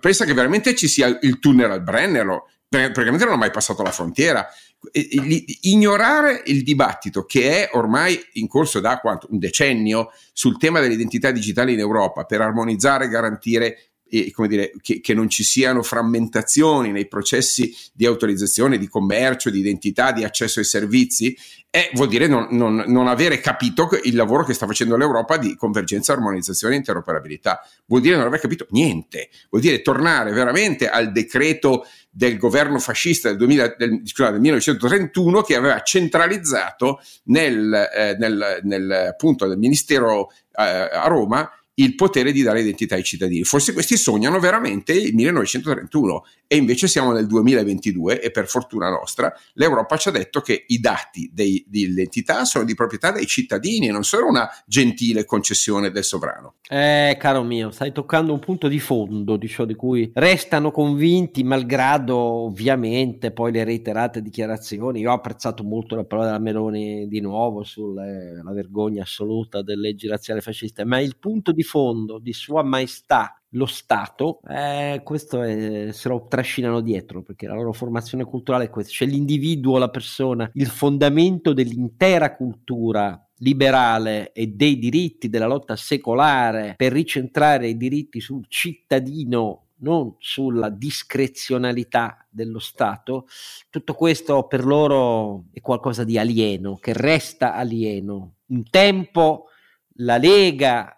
pensa che veramente ci sia il tunnel al Brennero, praticamente non ha mai passato la frontiera. Ignorare il dibattito che è ormai in corso da quanto, un decennio sul tema dell'identità digitale in Europa per armonizzare e garantire e, come dire, che, che, non ci siano frammentazioni nei processi di autorizzazione, di commercio, di identità, di accesso ai servizi, eh, vuol dire non, non, non, avere capito il lavoro che sta facendo l'Europa di convergenza, armonizzazione e interoperabilità. Vuol dire non aver capito niente, vuol dire tornare veramente al decreto del governo fascista del, 2000, del, scusate, del 1931 che aveva centralizzato nel, eh, nel, nel appunto del Ministero eh, a Roma il potere di dare identità ai cittadini. Forse questi sognano veramente il 1931 e invece siamo nel 2022 e per fortuna nostra l'Europa ci ha detto che i dati dei, di identità sono di proprietà dei cittadini e non sono una gentile concessione del sovrano. Eh, caro mio, stai toccando un punto di fondo di ciò di cui restano convinti, malgrado ovviamente poi le reiterate dichiarazioni. Io ho apprezzato molto la parola della Meloni di nuovo sulla vergogna assoluta delle leggi razziali fasciste, ma il punto di fondo di Sua Maestà lo Stato, eh, questo è, se lo trascinano dietro perché la loro formazione culturale è questa, cioè l'individuo, la persona, il fondamento dell'intera cultura liberale e dei diritti della lotta secolare per ricentrare i diritti sul cittadino non sulla discrezionalità dello Stato, tutto questo per loro è qualcosa di alieno, che resta alieno. Un tempo la Lega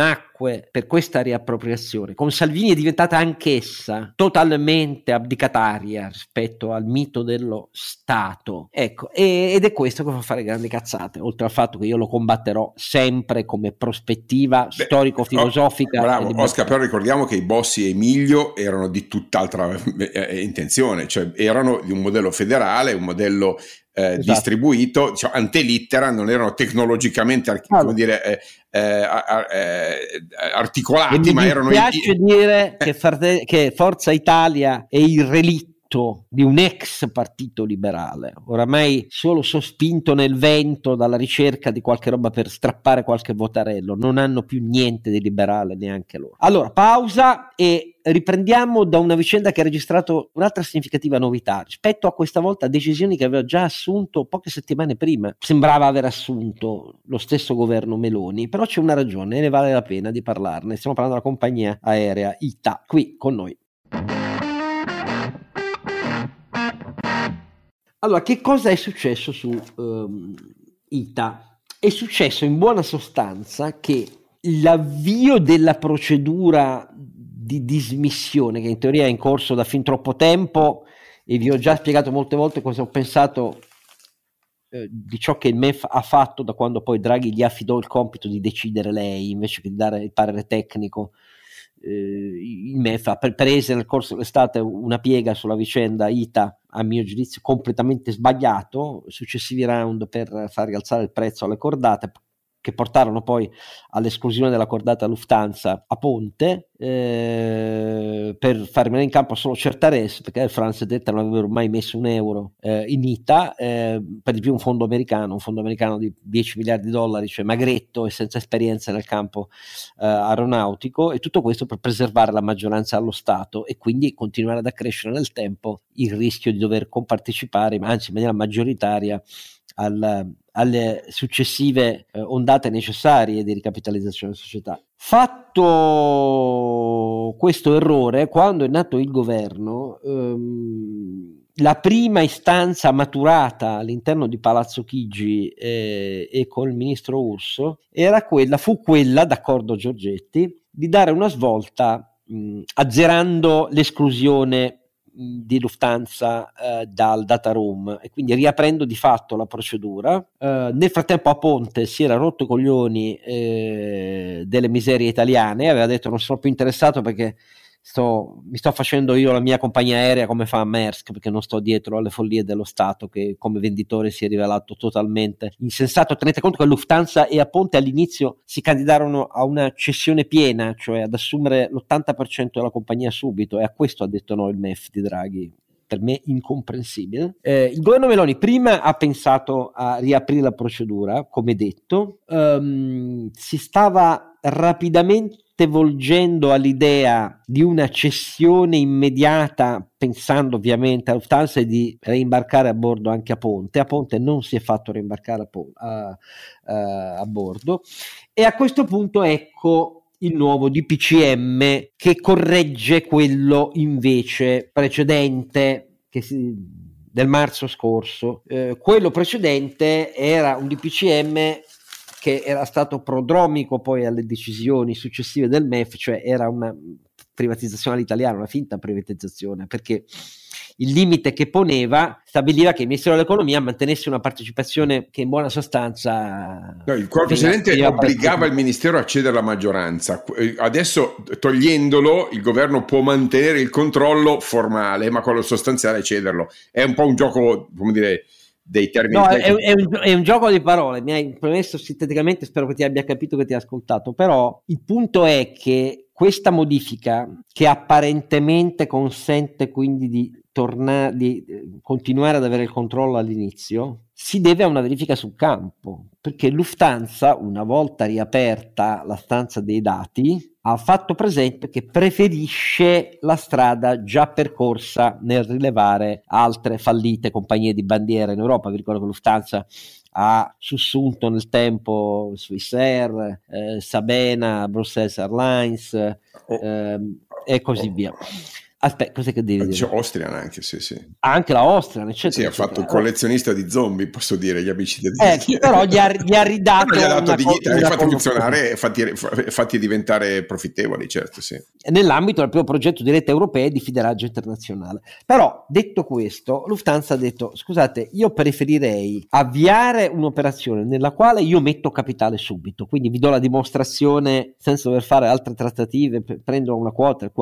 nacque per questa riappropriazione. Con Salvini è diventata anch'essa totalmente abdicataria rispetto al mito dello Stato. Ecco, e, ed è questo che fa fare grandi cazzate, oltre al fatto che io lo combatterò sempre come prospettiva storico-filosofica. Oh, bravo, Oscar, però ricordiamo che i Bossi e Emilio erano di tutt'altra eh, intenzione, cioè erano di un modello federale, un modello eh, esatto. distribuito, cioè, antelittera, non erano tecnologicamente archi- allora. dire, eh, eh, eh, articolati, ma erano... Mi piace in... dire che Forza Italia è il relitto di un ex partito liberale, oramai solo sospinto nel vento dalla ricerca di qualche roba per strappare qualche votarello, non hanno più niente di liberale neanche loro. Allora, pausa e riprendiamo da una vicenda che ha registrato un'altra significativa novità rispetto a questa volta decisioni che aveva già assunto poche settimane prima. Sembrava aver assunto lo stesso governo Meloni, però c'è una ragione e ne vale la pena di parlarne. Stiamo parlando della compagnia aerea ITA, qui con noi. Allora, che cosa è successo su um, ITA? È successo in buona sostanza che l'avvio della procedura di dismissione, che in teoria è in corso da fin troppo tempo, e vi ho già spiegato molte volte cosa ho pensato eh, di ciò che il MEF ha fatto da quando poi Draghi gli affidò il compito di decidere lei invece che di dare il parere tecnico eh, il MEF ha preso nel corso dell'estate una piega sulla vicenda ITA, a mio giudizio completamente sbagliato, successivi round per far rialzare il prezzo alle cordate, che portarono poi all'esclusione della cordata Lufthansa a Ponte eh, per far rimanere in campo solo certa res perché Air France detta non avevano mai messo un euro eh, in ITA eh, per di più un fondo americano un fondo americano di 10 miliardi di dollari cioè magretto e senza esperienza nel campo eh, aeronautico e tutto questo per preservare la maggioranza allo Stato e quindi continuare ad accrescere nel tempo il rischio di dover compartecipare anzi in maniera maggioritaria al, alle successive eh, ondate necessarie di ricapitalizzazione della società. Fatto questo errore, quando è nato il governo, ehm, la prima istanza maturata all'interno di Palazzo Chigi eh, e col ministro Urso era quella, fu quella, d'accordo Giorgetti, di dare una svolta mh, azzerando l'esclusione di Lufthansa eh, dal data room e quindi riaprendo di fatto la procedura. Eh, nel frattempo a Ponte si era rotto i coglioni eh, delle miserie italiane, aveva detto non sono più interessato perché sto, mi sto facendo io la mia compagnia aerea come fa Maersk perché non sto dietro alle follie dello Stato che come venditore si è rivelato totalmente insensato. Tenete conto che Lufthansa e a Ponte all'inizio si candidarono a una cessione piena, cioè ad assumere l'80% della compagnia subito e a questo ha detto no il MEF di Draghi per me incomprensibile. Eh, il governo Meloni prima ha pensato a riaprire la procedura, come detto, um, si stava rapidamente volgendo all'idea di una cessione immediata, pensando ovviamente a Lufthansa di reimbarcare a bordo anche a Ponte. A Ponte non si è fatto reimbarcare a, a, a, a bordo. E a questo punto ecco il nuovo DPCM che corregge quello invece precedente che si, del marzo scorso. Eh, quello precedente era un DPCM che era stato prodromico poi alle decisioni successive del MEF, cioè era una privatizzazione all'italiana, una finta privatizzazione, perché il limite che poneva stabiliva che il Ministero dell'Economia mantenesse una partecipazione che in buona sostanza... No, il quale precedente obbligava il Ministero a cedere la maggioranza. Adesso, togliendolo, il governo può mantenere il controllo formale, ma quello sostanziale cederlo. È un po' un gioco, come dire dei termini. No, è, è, un, è, un, gioco di parole, mi hai promesso sinteticamente, spero che ti abbia capito che ti ha ascoltato, però il punto è che questa modifica che apparentemente consente quindi di, tornare, di continuare ad avere il controllo all'inizio, si deve a una verifica sul campo, perché Lufthansa, una volta riaperta la stanza dei dati, ha fatto presente che preferisce la strada già percorsa nel rilevare altre fallite compagnie di bandiera in Europa. Vi ricordo che Lufthansa ha sussunto nel tempo Swissair, eh, Sabena, Brussels Airlines eh, e così via. Aspetta, cos'è che devi dire? Austrian anche, sì, sì. Anche la Austrian, eccetera. Sì, ha fatto un collezionista di zombie, posso dire, gli amici di eh, però gli ha, gli ha ridato... gli ha dato dignità, li ha fatti funzionare e fatti, fatti, diventare profittevoli, certo, sì. Nell'ambito del primo progetto di rete europea di fideraggio internazionale. Però, detto questo, Lufthansa ha detto, scusate, io preferirei avviare un'operazione nella quale io metto capitale subito, quindi vi do la dimostrazione senza dover fare altre trattative, prendo una quota, il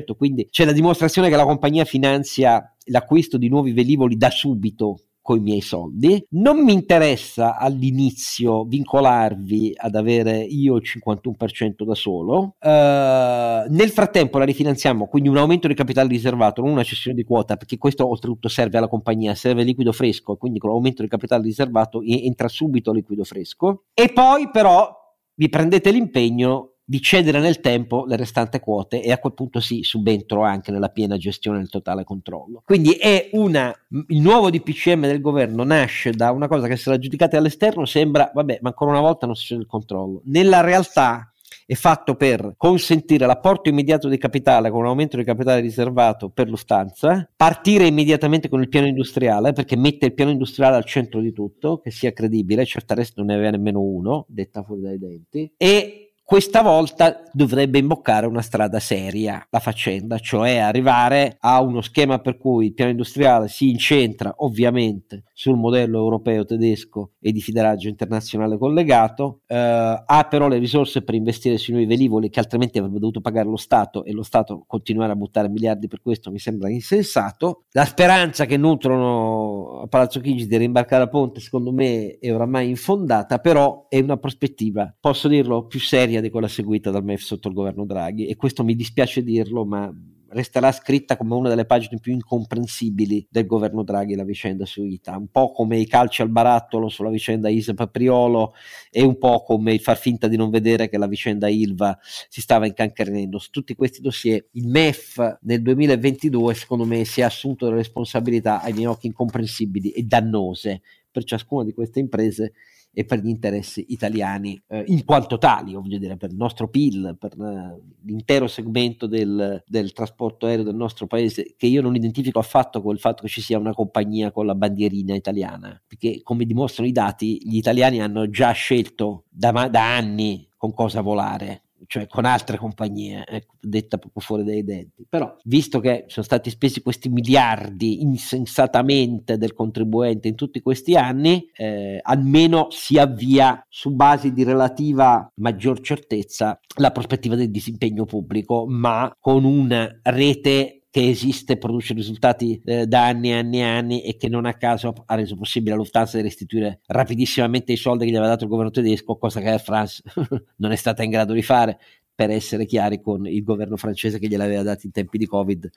40-45%, quindi c'è la dimostrazione che la compagnia finanzia l'acquisto di nuovi velivoli da subito con i miei soldi. Non mi interessa all'inizio vincolarvi ad avere io il 51% da solo. Uh, nel frattempo la rifinanziamo, quindi un aumento di capitale riservato, non una cessione di quota, perché questo oltretutto serve alla compagnia, serve liquido fresco, quindi con l'aumento di capitale riservato entra subito liquido fresco. E poi però vi prendete l'impegno di cedere nel tempo le restanti quote e a quel punto sì, subentro anche nella piena gestione del totale controllo. Quindi è una, il nuovo DPCM del governo nasce da una cosa che se la giudicate all'esterno sembra, vabbè, ma ancora una volta non si c'è il controllo. Nella realtà è fatto per consentire l'apporto immediato di capitale con un aumento di capitale riservato per Lufthansa, partire immediatamente con il piano industriale perché mette il piano industriale al centro di tutto, che sia credibile, certo non ne aveva nemmeno uno, detta fuori dai denti, e questa volta dovrebbe imboccare una strada seria la faccenda, cioè arrivare a uno schema per cui il piano industriale si incentra ovviamente sul modello europeo tedesco e di fideraggio internazionale collegato, eh, ha però le risorse per investire sui nuovi velivoli che altrimenti avrebbe dovuto pagare lo Stato e lo Stato continuare a buttare miliardi per questo mi sembra insensato. La speranza che nutrono a Palazzo Chigi di rimbarcare a Ponte secondo me è oramai infondata, però è una prospettiva, posso dirlo, più seria di quella seguita dal MEF sotto il governo Draghi e questo mi dispiace dirlo, ma resterà scritta come una delle pagine più incomprensibili del governo Draghi la vicenda su ITA, un po' come i calci al barattolo sulla vicenda Isa Papriolo e un po' come il far finta di non vedere che la vicenda Ilva si stava incancrenendo. Su tutti questi dossier il MEF nel 2022 secondo me si è assunto delle responsabilità ai miei occhi incomprensibili e dannose per ciascuna di queste imprese e per gli interessi italiani eh, in quanto tali, voglio dire, per il nostro PIL, per eh, l'intero segmento del, del, trasporto aereo del nostro paese, che io non identifico affatto con il fatto che ci sia una compagnia con la bandierina italiana, perché come dimostrano i dati, gli italiani hanno già scelto da, da anni con cosa volare cioè con altre compagnie, ecco, detta proprio fuori dai denti. Però, visto che sono stati spesi questi miliardi insensatamente del contribuente in tutti questi anni, eh, almeno si avvia su basi di relativa maggior certezza la prospettiva del disimpegno pubblico, ma con una rete che esiste, produce risultati eh, da anni e anni e anni e che non a caso ha reso possibile a Lufthansa di restituire rapidissimamente i soldi che gli aveva dato il governo tedesco, cosa che Air France non è stata in grado di fare per essere chiari con il governo francese che gliel'aveva dati in tempi di Covid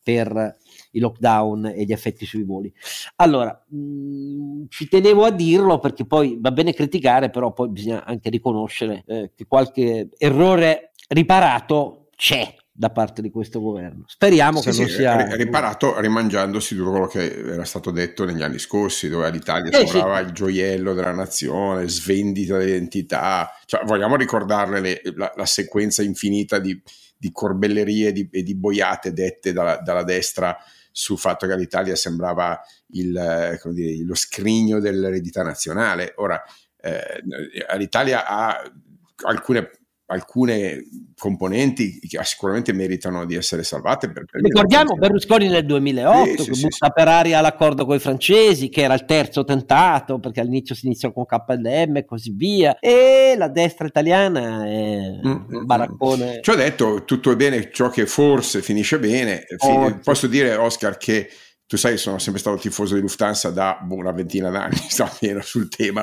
per i lockdown e gli effetti sui voli. Allora, mh, mm, ci tenevo a dirlo perché poi va bene criticare, però poi bisogna anche riconoscere eh, che qualche errore riparato c'è da parte di questo governo. Speriamo sì, che sì, non sia riparato rimangiandosi tutto quello che era stato detto negli anni scorsi, dove l'Italia eh, sembrava sì. il gioiello della nazione, svendita d'identità. Cioè, vogliamo ricordarle le, la, la, sequenza infinita di, di corbellerie di, e di boiate dette dalla, dalla, destra sul fatto che l'Italia sembrava il, dire, lo scrigno dell'eredità nazionale. Ora, eh, l'Italia ha alcune alcune componenti che sicuramente meritano di essere salvate. Ricordiamo Berlusconi nel 2008 sì, che sì, butta sì. per aria l'accordo con i francesi, che era il terzo tentato, perché all'inizio si iniziò con KLM e così via, e la destra italiana è mm, un mm, mm. baraccone. Ci ho detto, tutto è bene, ciò che forse finisce bene. Oh, Posso dire, Oscar, che tu sai, sono sempre stato tifoso di Lufthansa da boh, una ventina d'anni, sto meno sul tema.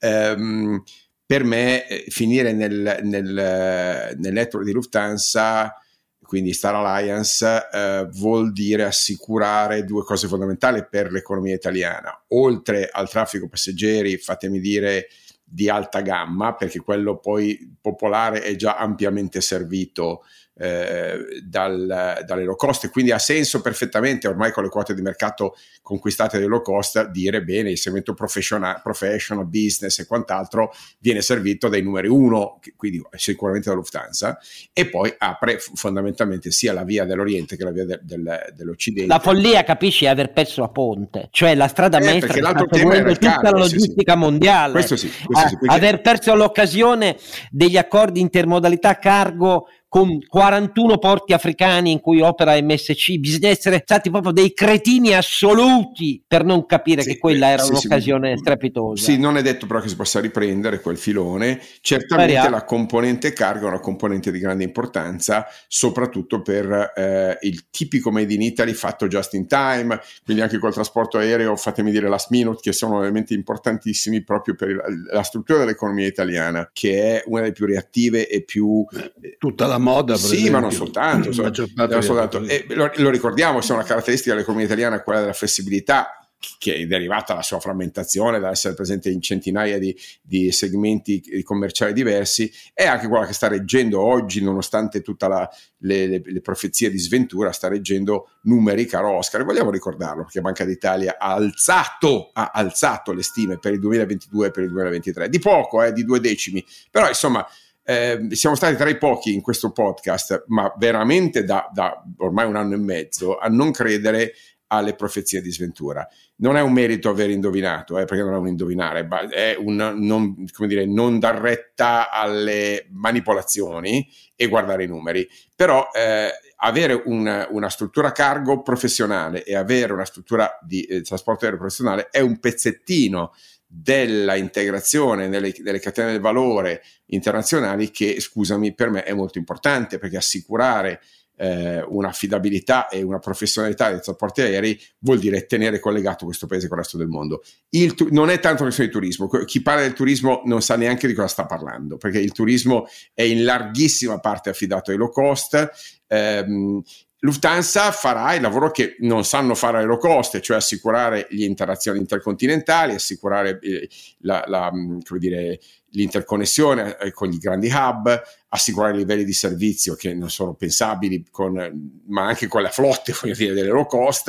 Um, per me eh, finire nel, nel, nel, network di Lufthansa, quindi Star Alliance, eh, vuol dire assicurare due cose fondamentali per l'economia italiana. Oltre al traffico passeggeri, fatemi dire, di alta gamma, perché quello poi popolare è già ampiamente servito eh, dal, dalle low cost. Quindi ha senso perfettamente ormai con le quote di mercato conquistate dai low cost dire bene il segmento professional, professional business e quant'altro viene servito dai numeri uno quindi sicuramente da Lufthansa e poi apre fondamentalmente sia la via dell'Oriente che la via de, del, dell'Occidente. La follia capisci è aver perso la ponte cioè la strada eh, maestra che sta seguendo tutta la logistica sì, mondiale. Questo sì, questo sì quindi... aver perso l'occasione degli accordi intermodalità cargo con 41 porti africani in cui opera MSC, bisogna essere stati proprio dei cretini assoluti per non capire sì, che quella era sì, un'occasione sì, strepitosa. Sì, non è detto però che si possa riprendere quel filone. Certamente Maria. la componente cargo è una componente di grande importanza, soprattutto per eh, il tipico made in Italy fatto just in time, quindi anche col trasporto aereo, fatemi dire last minute, che sono elementi importantissimi proprio per la struttura dell'economia italiana, che è una delle più reattive e più... Eh, Tutta la moda, Sì, ma non soltanto. so, non soltanto. Lo, lo, ricordiamo, se una caratteristica dell'economia italiana è quella della flessibilità, che è derivata dalla sua frammentazione, dall'essere presente in centinaia di, di, segmenti commerciali diversi, è anche quella che sta reggendo oggi, nonostante tutte le, le, le, profezie di sventura, sta reggendo numeri caro Oscar. E vogliamo ricordarlo perché Banca d'Italia ha alzato, ha alzato le stime per il 2022 e per il 2023, di poco, eh, di due decimi, però insomma... Eh, siamo stati tra i pochi in questo podcast, ma veramente da, da ormai un anno e mezzo, a non credere alle profezie di sventura. Non è un merito aver indovinato, eh, perché non è un indovinare, è un non, dire, non dar retta alle manipolazioni e guardare i numeri. Però eh, avere una, una, struttura cargo professionale e avere una struttura di eh, trasporto aereo professionale è un pezzettino della integrazione nelle, nelle, catene del valore internazionali che, scusami, per me è molto importante perché assicurare eh, un'affidabilità e una professionalità dei trasporti aerei vuol dire tenere collegato questo paese con il resto del mondo. Il, non è tanto una questione di turismo, chi parla del turismo non sa neanche di cosa sta parlando, perché il turismo è in larghissima parte affidato ai low cost. Ehm, Lufthansa farà il lavoro che non sanno fare alle low cost, cioè assicurare le interazioni intercontinentali, assicurare eh, la, la, dire, l'interconnessione eh, con i grandi hub, assicurare livelli di servizio che non sono pensabili, con, ma anche con le flotte dire, delle low cost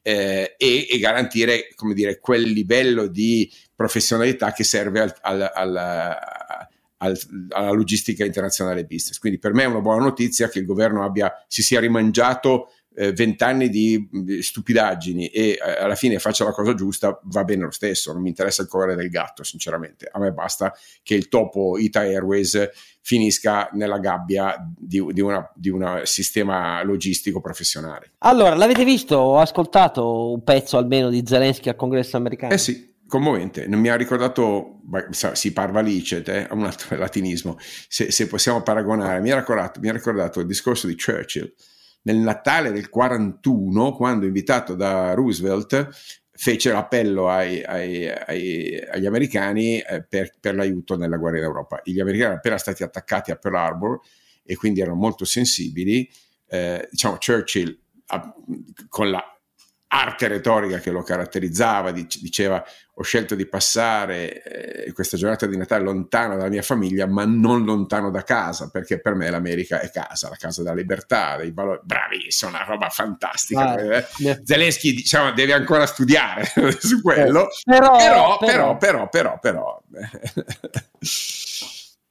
eh, e, e, garantire dire, quel livello di professionalità che serve al, al, al, al, alla logistica internazionale business. Quindi per me è una buona notizia che il governo abbia, si sia rimangiato eh, vent'anni di stupidaggini e eh, alla fine faccia la cosa giusta, va bene lo stesso, non mi interessa il colore del gatto, sinceramente. A me basta che il topo Ita Airways finisca nella gabbia di, di un sistema logistico professionale. Allora, l'avete visto? Ho ascoltato un pezzo almeno di Zelensky al congresso americano. Eh sì, commovente, non mi ha ricordato, si parla licet, eh, un altro latinismo, se, se, possiamo paragonare, mi ha, ricordato, mi ha ricordato il discorso di Churchill nel Natale del 41, quando invitato da Roosevelt, fece l'appello ai, ai, ai, agli americani eh, per, per, l'aiuto nella guerra in Europa. Gli americani erano appena stati attaccati a Pearl Harbor e quindi erano molto sensibili. Eh, diciamo, Churchill, con la arte retorica che lo caratterizzava, diceva ho scelto di passare eh, questa giornata di Natale lontano dalla mia famiglia, ma non lontano da casa, perché per me l'America è casa, la casa della libertà, dei valori. Bravissimo, una roba fantastica. Ah, eh. Zelensky diciamo, deve ancora studiare su quello, eh, però, però, però, però, però, però, però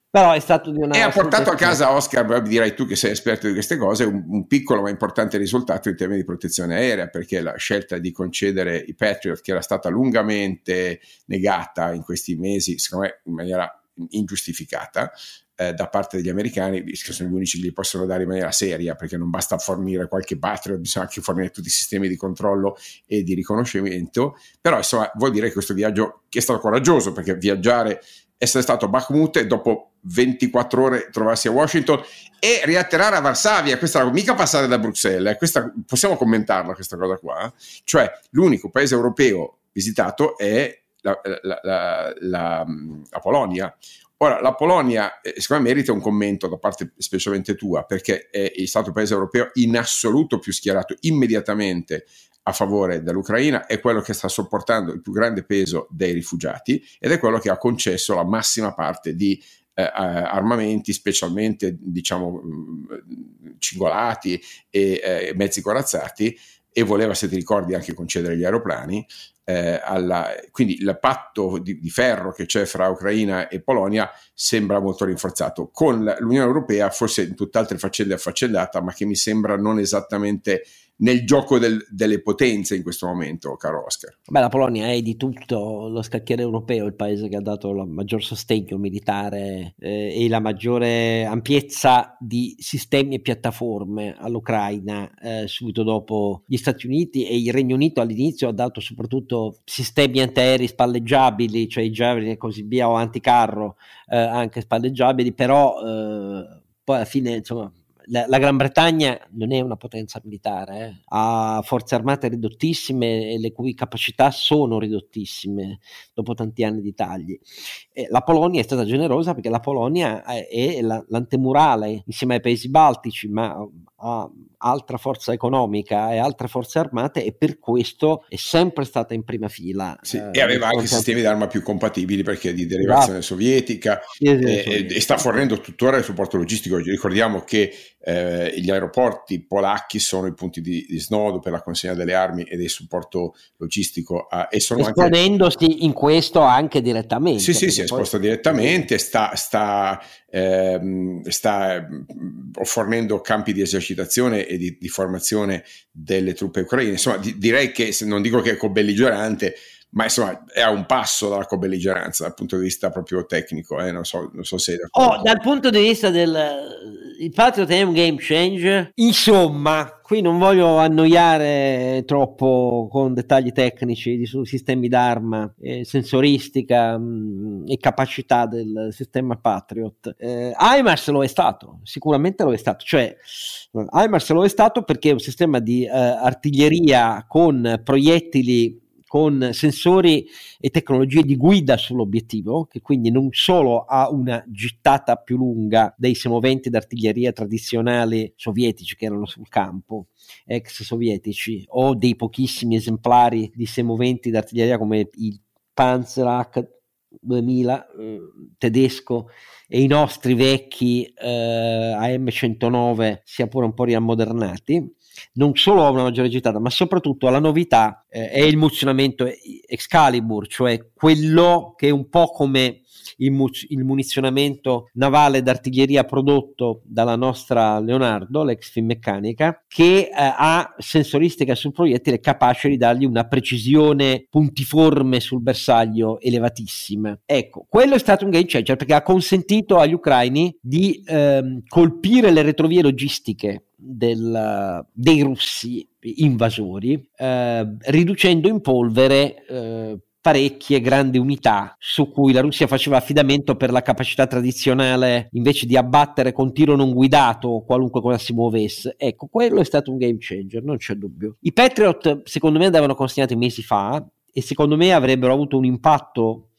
però è stato di una... E ha portato a casa Oscar, dirai tu che sei esperto di queste cose, un, un, piccolo ma importante risultato in termini di protezione aerea, perché la scelta di concedere i Patriot, che era stata lungamente negata in questi mesi, secondo me in maniera ingiustificata, eh, da parte degli americani, che sono gli unici che li possono dare in maniera seria, perché non basta fornire qualche Patriot, bisogna anche fornire tutti i sistemi di controllo e di riconoscimento, però insomma vuol dire che questo viaggio che è stato coraggioso, perché viaggiare essere stato a Bakhmut e dopo 24 ore trovarsi a Washington e riatterrare a Varsavia, questa era mica passare da Bruxelles, eh, questa, possiamo commentarla questa cosa qua, cioè l'unico paese europeo visitato è la, la, la, la Polonia. Ora, la Polonia, eh, secondo me, merita un commento da parte specialmente tua, perché è stato il paese europeo in assoluto più schierato immediatamente a favore dell'Ucraina è quello che sta sopportando il più grande peso dei rifugiati ed è quello che ha concesso la massima parte di eh, armamenti, specialmente diciamo cingolati e eh, mezzi corazzati e voleva, se ti ricordi, anche concedere gli aeroplani eh, alla, quindi il patto di, di, ferro che c'è fra Ucraina e Polonia sembra molto rinforzato. Con l'Unione Europea forse in tutt'altre faccende affaccendata, ma che mi sembra non esattamente nel gioco del, delle potenze in questo momento, caro Oscar. Beh, la Polonia è di tutto lo scacchiere europeo, il paese che ha dato il maggior sostegno militare eh, e la maggiore ampiezza di sistemi e piattaforme all'Ucraina eh, subito dopo gli Stati Uniti e il Regno Unito all'inizio ha dato soprattutto sistemi antiaerei spalleggiabili, cioè i Javelin e così via, o anticarro eh, anche spalleggiabili, però eh, poi alla fine insomma la, la, Gran Bretagna non è una potenza militare, eh. ha forze armate ridottissime e le cui capacità sono ridottissime dopo tanti anni di tagli. E la Polonia è stata generosa perché la Polonia è la, l'antemurale insieme ai paesi baltici, ma ha altra forza economica e altre forze armate e per questo è sempre stata in prima fila. Sì, eh, e aveva anche sistemi d'arma più compatibili perché di derivazione esatto. sovietica sì, e, e, sta fornendo tuttora il supporto logistico. Ricordiamo che eh, gli aeroporti polacchi sono i punti di, di, snodo per la consegna delle armi e del supporto logistico a, e sono esponendosi anche... in questo anche direttamente. Sì, sì, si è esposto direttamente, sta, sta, ehm, sta fornendo campi di esercitazione e di, di formazione delle truppe ucraine. Insomma, di, direi che, non dico che è co-belligerante, ma insomma è a un passo dalla co-belligeranza dal punto di vista proprio tecnico, eh? non, so, non so se... Oh, dal punto di vista del il Patriot è un game changer, insomma, qui non voglio annoiare troppo con dettagli tecnici su sistemi d'arma, eh, sensoristica mh, e capacità del sistema Patriot. Eh, HIMARS lo è stato, sicuramente lo è stato, cioè HIMARS lo è stato perché è un sistema di eh, artiglieria con proiettili con sensori e tecnologie di guida sull'obiettivo, che quindi non solo ha una gittata più lunga dei semoventi d'artiglieria tradizionali sovietici che erano sul campo, ex sovietici, o dei pochissimi esemplari di semoventi d'artiglieria come il Panzer H2000 eh, tedesco e i nostri vecchi eh, AM109 sia pure un po' riammodernati non solo a una maggiore gittata, ma soprattutto alla novità eh, è il munizionamento Excalibur, cioè quello che è un po' come il, mu- il munizionamento navale d'artiglieria prodotto dalla nostra Leonardo, l'ex Finmeccanica, che eh, ha sensoristica sul proiettile capace di dargli una precisione puntiforme sul bersaglio elevatissima. Ecco, quello è stato un game changer perché ha consentito agli ucraini di ehm, colpire le retrovie logistiche del, dei russi invasori, eh, riducendo in polvere eh, parecchie grandi unità su cui la Russia faceva affidamento per la capacità tradizionale invece di abbattere con tiro non guidato qualunque cosa si muovesse. Ecco, quello è stato un game changer, non c'è dubbio. I Patriot secondo me andavano consegnati mesi fa e secondo me avrebbero avuto un impatto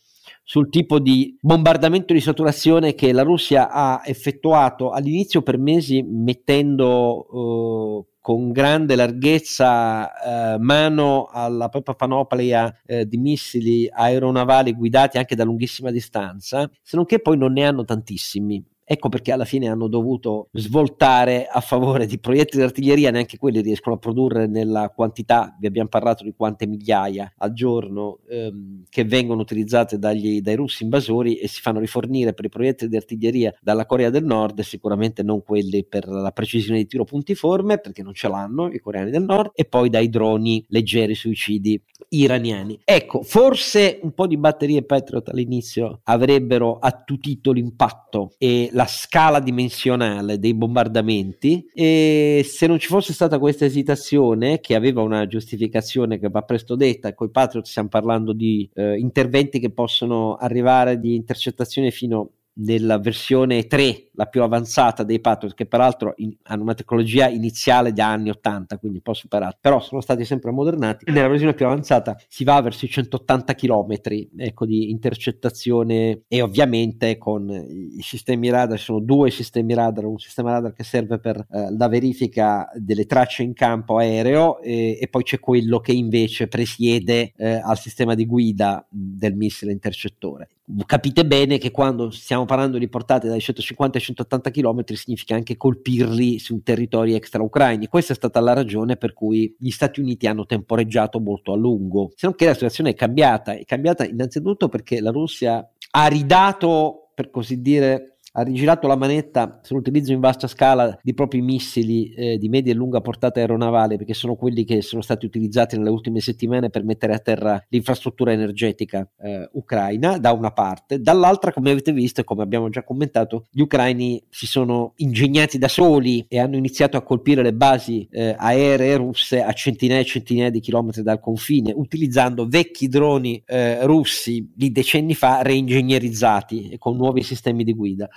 sul tipo di bombardamento di saturazione che la Russia ha effettuato all'inizio per mesi mettendo uh, con grande larghezza uh, mano alla propria panoplia uh, di missili aeronavali guidati anche da lunghissima distanza, se non che poi non ne hanno tantissimi Ecco perché alla fine hanno dovuto svoltare a favore di proiettili di artiglieria, neanche quelli riescono a produrre nella quantità, vi abbiamo parlato di quante migliaia al giorno ehm, che vengono utilizzate dagli, dai russi invasori e si fanno rifornire per i proiettili di artiglieria dalla Corea del Nord, sicuramente non quelli per la precisione di tiro puntiforme, perché non ce l'hanno i coreani del Nord, e poi dai droni leggeri suicidi iraniani. Ecco, forse un po' di batterie Patriot all'inizio avrebbero attutito l'impatto e la scala dimensionale dei bombardamenti e se non ci fosse stata questa esitazione che aveva una giustificazione che va presto detta, con i Patriot stiamo parlando di eh, interventi che possono arrivare di intercettazione fino nella versione 3, la più avanzata dei Patriot, che peraltro in, hanno una tecnologia iniziale di anni 80, quindi un po' superata, però sono stati sempre ammodernati. Nella versione più avanzata si va verso i 180 km ecco, di intercettazione e ovviamente con i sistemi radar, ci sono due sistemi radar, un sistema radar che serve per eh, la verifica delle tracce in campo aereo e, e poi c'è quello che invece presiede eh, al sistema di guida del missile intercettore capite bene che quando stiamo parlando di portate dai 150 ai 180 km significa anche colpirli su territori extra-ucraini. Questa è stata la ragione per cui gli Stati Uniti hanno temporeggiato molto a lungo, se non che la situazione è cambiata, è cambiata innanzitutto perché la Russia ha ridato, per così dire, ha rigirato la manetta sull'utilizzo in vasta scala di propri missili eh, di media e lunga portata aeronavale, perché sono quelli che sono stati utilizzati nelle ultime settimane per mettere a terra l'infrastruttura energetica eh, ucraina, da una parte, dall'altra, come avete visto e come abbiamo già commentato, gli ucraini si sono ingegnati da soli e hanno iniziato a colpire le basi eh, aeree russe a centinaia e centinaia di chilometri dal confine, utilizzando vecchi droni eh, russi di decenni fa reingegnerizzati e con nuovi sistemi di guida.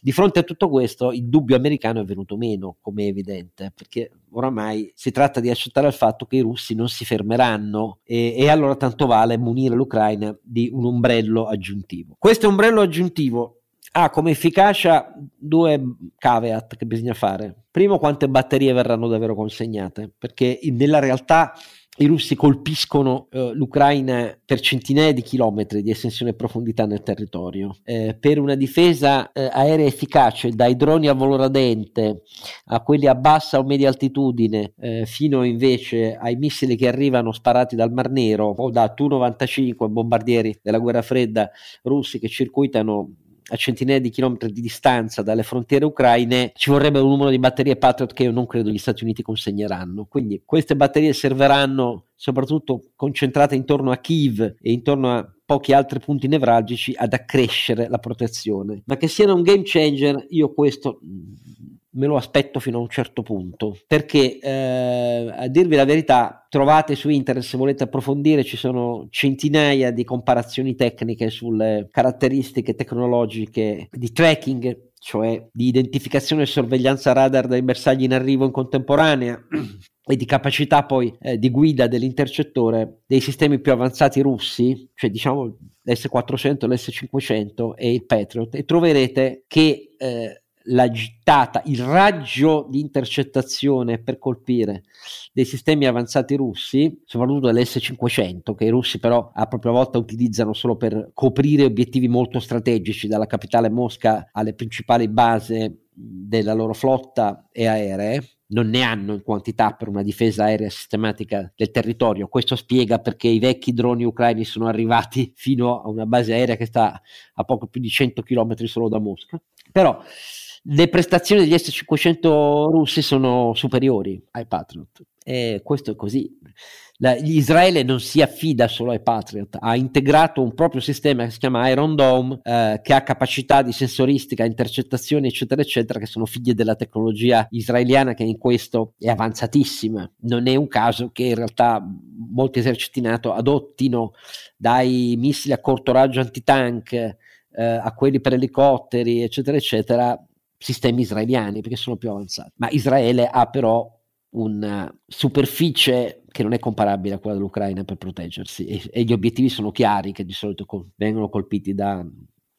Di fronte a tutto questo, il dubbio americano è venuto meno, come è evidente, perché oramai si tratta di accettare il fatto che i russi non si fermeranno e, e allora tanto vale munire l'Ucraina di un ombrello aggiuntivo. Questo ombrello aggiuntivo ha come efficacia due caveat che bisogna fare. Primo, quante batterie verranno davvero consegnate, perché nella realtà i russi colpiscono eh, l'Ucraina per centinaia di chilometri di estensione e profondità nel territorio. Eh, per una difesa eh, aerea efficace, dai droni a volo radente a quelli a bassa o media altitudine, eh, fino invece ai missili che arrivano sparati dal Mar Nero o da Tu-95 bombardieri della guerra fredda russi che circuitano a centinaia di chilometri di distanza dalle frontiere ucraine, ci vorrebbe un numero di batterie Patriot che io non credo gli Stati Uniti consegneranno. Quindi queste batterie serviranno soprattutto concentrate intorno a Kiev e intorno a pochi altri punti nevralgici ad accrescere la protezione. Ma che siano un game changer, io questo me lo aspetto fino a un certo punto, perché eh, a dirvi la verità, trovate su internet se volete approfondire, ci sono centinaia di comparazioni tecniche sulle caratteristiche tecnologiche di tracking, cioè di identificazione e sorveglianza radar dai bersagli in arrivo in contemporanea. e di capacità poi eh, di guida dell'intercettore dei sistemi più avanzati russi, cioè diciamo l'S400, l'S500 e il Patriot, e troverete che eh, la gittata, il raggio di intercettazione per colpire dei sistemi avanzati russi, soprattutto dell'S-500, che i russi però a propria volta utilizzano solo per coprire obiettivi molto strategici, dalla capitale Mosca alle principali basi della loro flotta e aeree, non ne hanno in quantità per una difesa aerea sistematica del territorio. Questo spiega perché i vecchi droni ucraini sono arrivati fino a una base aerea che sta a poco più di 100 km solo da Mosca. Però le prestazioni degli S-500 russi sono superiori ai Patriot e questo è così. La, Israele non si affida solo ai Patriot, ha integrato un proprio sistema che si chiama Iron Dome, eh, che ha capacità di sensoristica, intercettazioni, eccetera, eccetera, che sono figlie della tecnologia israeliana che in questo è avanzatissima. Non è un caso che in realtà molti eserciti NATO adottino dai missili a corto raggio antitank eh, a quelli per elicotteri, eccetera, eccetera, sistemi israeliani perché sono più avanzati. Ma Israele ha però una superficie che non è comparabile a quella dell'Ucraina per proteggersi e, e gli obiettivi sono chiari che di solito col- vengono colpiti da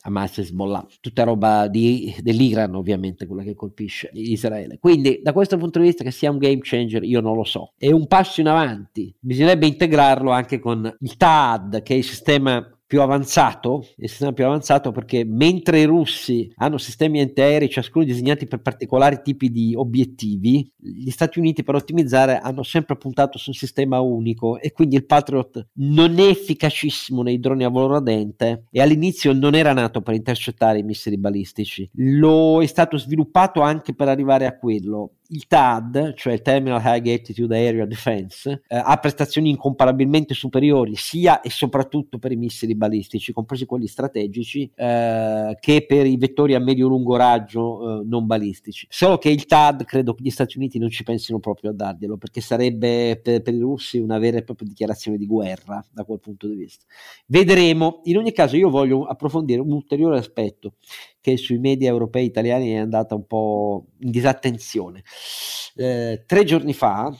Hamas e Hezbollah, tutta roba di, dell'Iran ovviamente quella che colpisce Israele. Quindi da questo punto di vista che sia un game changer io non lo so. È un passo in avanti, bisognerebbe integrarlo anche con il TAD che è il sistema più avanzato, il sistema più avanzato perché mentre i russi hanno sistemi antiaerei ciascuno disegnati per particolari tipi di obiettivi, gli Stati Uniti per ottimizzare hanno sempre puntato su un sistema unico e quindi il Patriot non è efficacissimo nei droni a volo radente e all'inizio non era nato per intercettare i missili balistici, lo è stato sviluppato anche per arrivare a quello il TAD, cioè il Terminal High Altitude Area Defense, eh, ha prestazioni incomparabilmente superiori sia e soprattutto per i missili balistici, compresi quelli strategici, eh, che per i vettori a medio-lungo raggio eh, non balistici. Solo che il TAD credo che gli Stati Uniti non ci pensino proprio a darglielo, perché sarebbe per, per i russi una vera e propria dichiarazione di guerra da quel punto di vista. Vedremo. In ogni caso io voglio approfondire un ulteriore aspetto che sui media europei italiani è andata un po' in disattenzione. Eh, tre giorni fa,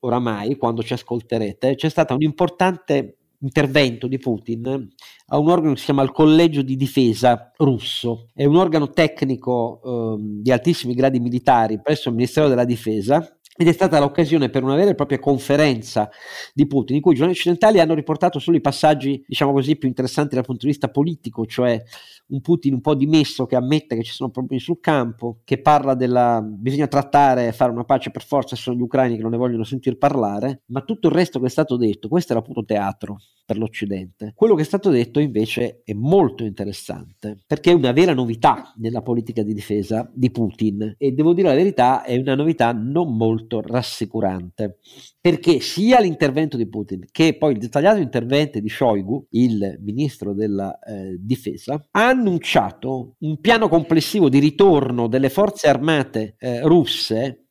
oramai, quando ci ascolterete, c'è stato un importante intervento di Putin a un organo che si chiama il Collegio di Difesa russo. È un organo tecnico eh, di altissimi gradi militari presso il Ministero della Difesa ed è stata l'occasione per una vera e propria conferenza di Putin, in cui i giornali occidentali hanno riportato solo i passaggi, diciamo così, più interessanti dal punto di vista politico, cioè un Putin un po' dimesso che ammette che ci sono problemi sul campo, che parla della bisogna trattare fare una pace per forza, sono gli ucraini che non ne vogliono sentire parlare, ma tutto il resto che è stato detto, questo era puro teatro per l'Occidente. Quello che è stato detto invece è molto interessante, perché è una vera novità nella politica di difesa di Putin e devo dire la verità, è una novità non molto rassicurante, perché sia l'intervento di Putin che poi il dettagliato intervento di Shoigu, il ministro della eh, difesa, ha annunciato un piano complessivo di ritorno delle forze armate eh, russe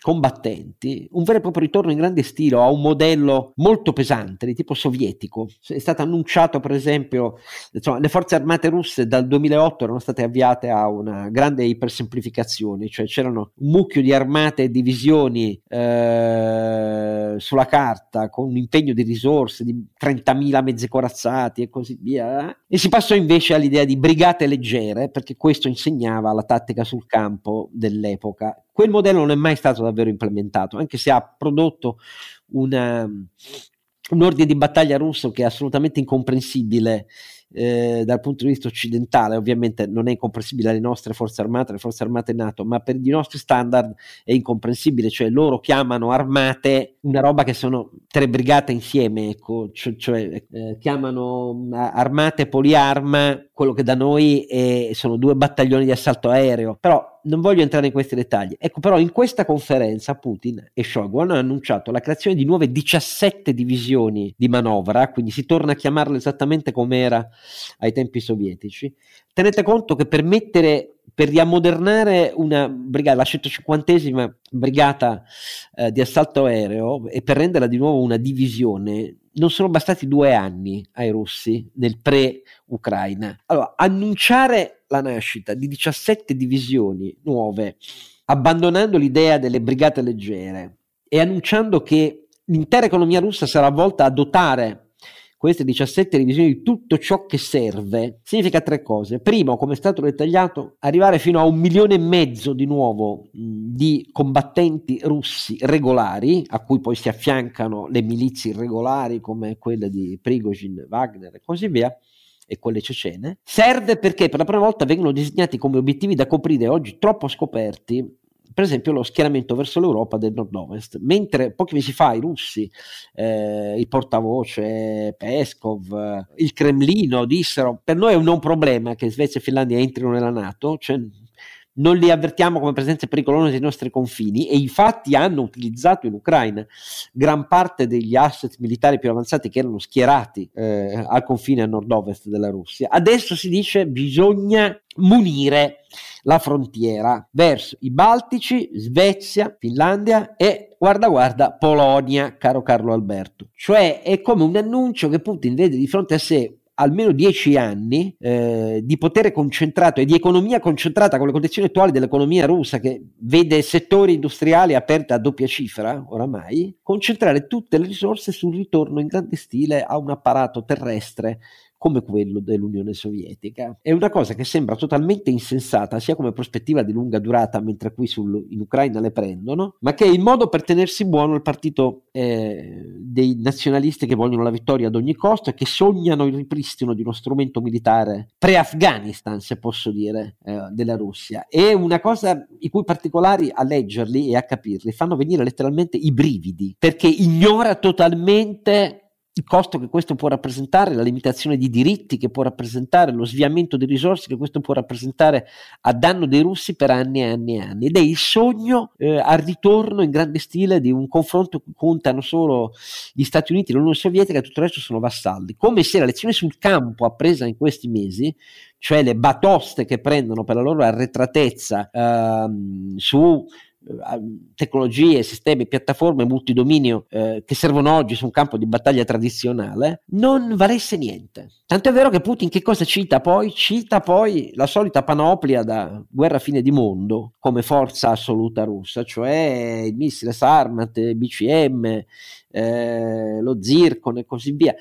combattenti, un vero e proprio ritorno in grande stile a un modello molto pesante di tipo sovietico. È stato annunciato, per esempio, insomma, le forze armate russe dal 2008 erano state avviate a una grande ipersemplificazione, cioè c'erano un mucchio di armate e divisioni eh, sulla carta con un impegno di risorse di 30.000 mezzi corazzati e così via. E si passò invece all'idea di brigate leggere, perché questo insegnava la tattica sul campo dell'epoca Quel modello non è mai stato davvero implementato, anche se ha prodotto una, un ordine di battaglia russo che è assolutamente incomprensibile eh, dal punto di vista occidentale, ovviamente non è incomprensibile alle nostre forze armate, alle forze armate NATO, ma per i nostri standard è incomprensibile, cioè loro chiamano armate una roba che sono tre brigate insieme, ecco, cioè, cioè eh, chiamano armate poliarma quello che da noi è, sono due battaglioni di assalto aereo, però non voglio entrare in questi dettagli. Ecco, però in questa conferenza Putin e Shoigu hanno annunciato la creazione di nuove 17 divisioni di manovra, quindi si torna a chiamarle esattamente come era ai tempi sovietici. Tenete conto che per mettere per riammodernare una brigata, la 150esima brigata eh, di assalto aereo e per renderla di nuovo una divisione, non sono bastati due anni ai russi nel pre-Ucraina. Allora, annunciare la nascita di 17 divisioni nuove, abbandonando l'idea delle brigate leggere e annunciando che l'intera economia russa sarà volta a dotare queste 17 revisioni di tutto ciò che serve, significa tre cose. Primo, come è stato dettagliato, arrivare fino a un milione e mezzo di nuovo di combattenti russi regolari, a cui poi si affiancano le milizie irregolari come quelle di Prigozhin, Wagner e così via e quelle cecene, serve perché per la prima volta vengono disegnati come obiettivi da coprire oggi troppo scoperti per esempio lo schieramento verso l'Europa del nord-ovest, mentre pochi mesi fa i russi, eh, il portavoce Peskov, il Cremlino dissero per noi è un non problema che Svezia e Finlandia entrino nella Nato, cioè non li avvertiamo come presenze pericolose nei nostri confini e infatti hanno utilizzato in Ucraina gran parte degli asset militari più avanzati che erano schierati eh, al confine a nord-ovest della Russia. Adesso si dice bisogna munire la frontiera verso i Baltici, Svezia, Finlandia e guarda guarda Polonia, caro Carlo Alberto. Cioè è come un annuncio che Putin vede di fronte a sé almeno dieci anni eh, di potere concentrato e di economia concentrata con le condizioni attuali dell'economia russa che vede settori industriali aperti a doppia cifra oramai, concentrare tutte le risorse sul ritorno in grande stile a un apparato terrestre come quello dell'Unione Sovietica. È una cosa che sembra totalmente insensata, sia come prospettiva di lunga durata, mentre qui sul, in Ucraina le prendono, ma che è il modo per tenersi buono il partito eh, dei nazionalisti che vogliono la vittoria ad ogni costo e che sognano il ripristino di uno strumento militare pre-Afghanistan, se posso dire, eh, della Russia. È una cosa i cui particolari a leggerli e a capirli fanno venire letteralmente i brividi, perché ignora totalmente il costo che questo può rappresentare, la limitazione di diritti che può rappresentare, lo sviamento di risorse che questo può rappresentare a danno dei russi per anni e anni e anni. Ed è il sogno eh, al ritorno in grande stile di un confronto che contano solo gli Stati Uniti l'Unione Sovietica e tutto il resto sono vassalli. Come se la lezione sul campo appresa in questi mesi, cioè le batoste che prendono per la loro arretratezza ehm, su tecnologie, sistemi, piattaforme multidominio eh, che servono oggi su un campo di battaglia tradizionale, non valesse niente. Tanto è vero che Putin che cosa cita poi? Cita poi la solita panoplia da guerra fine di mondo come forza assoluta russa, cioè il missile Sarmat, BCM, eh, lo Zircon e così via.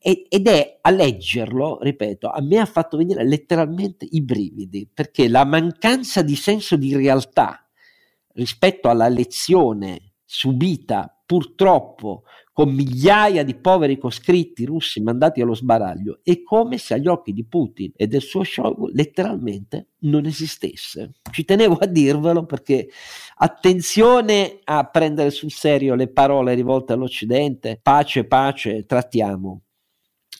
ed è a leggerlo, ripeto, a me ha fatto venire letteralmente i brividi, perché la mancanza di senso di realtà rispetto alla lezione subita purtroppo con migliaia di poveri coscritti russi mandati allo sbaraglio, è come se agli occhi di Putin e del suo Shoigu letteralmente non esistesse. Ci tenevo a dirvelo perché attenzione a prendere sul serio le parole rivolte all'Occidente, pace, pace, trattiamo.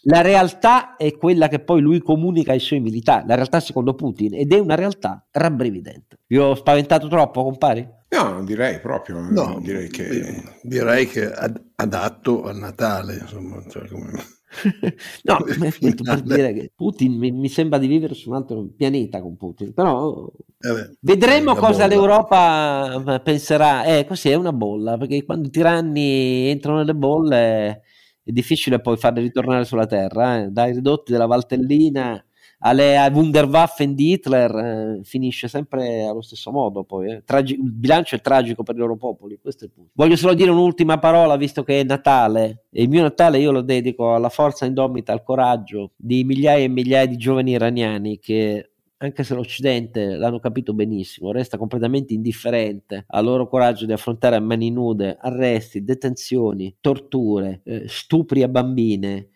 La realtà è quella che poi lui comunica ai suoi militari, la realtà secondo Putin, ed è una realtà rabbrividente. Vi ho spaventato troppo, compari? No, non direi proprio. No, direi che, direi che ad, adatto a Natale, insomma. Cioè come... no, appunto per dire che Putin mi, mi, sembra di vivere su un altro pianeta con Putin, però eh beh, vedremo cosa bolla. l'Europa penserà. Eh, così è una bolla, perché quando i tiranni entrano nelle bolle è difficile poi farli ritornare sulla terra, eh. dai ridotti della Valtellina alle Wunderwaffen di Hitler eh, finisce sempre allo stesso modo poi eh. Tragi- il bilancio è tragico per i loro popoli questo è il punto voglio solo dire un'ultima parola visto che è Natale e il mio Natale io lo dedico alla forza indomita al coraggio di migliaia e migliaia di giovani iraniani che anche se l'Occidente l'hanno capito benissimo, resta completamente indifferente al loro coraggio di affrontare a mani nude arresti, detenzioni, torture, eh, stupri a bambine,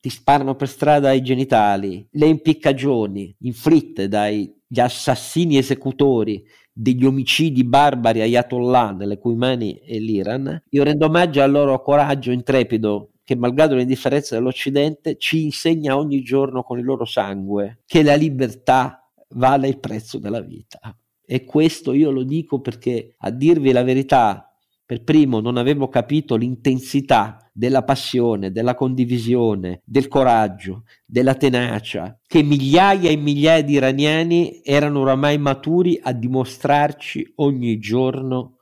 ti sparano per strada ai genitali, le impiccagioni inflitte dagli assassini esecutori degli omicidi barbari ayatollah nelle cui mani è l'Iran, io rendo omaggio al loro coraggio intrepido che malgrado l'indifferenza dell'Occidente ci insegna ogni giorno con il loro sangue che la libertà vale il prezzo della vita. E questo io lo dico perché a dirvi la verità, per primo non avevo capito l'intensità della passione, della condivisione, del coraggio, della tenacia, che migliaia e migliaia di iraniani erano oramai maturi a dimostrarci ogni giorno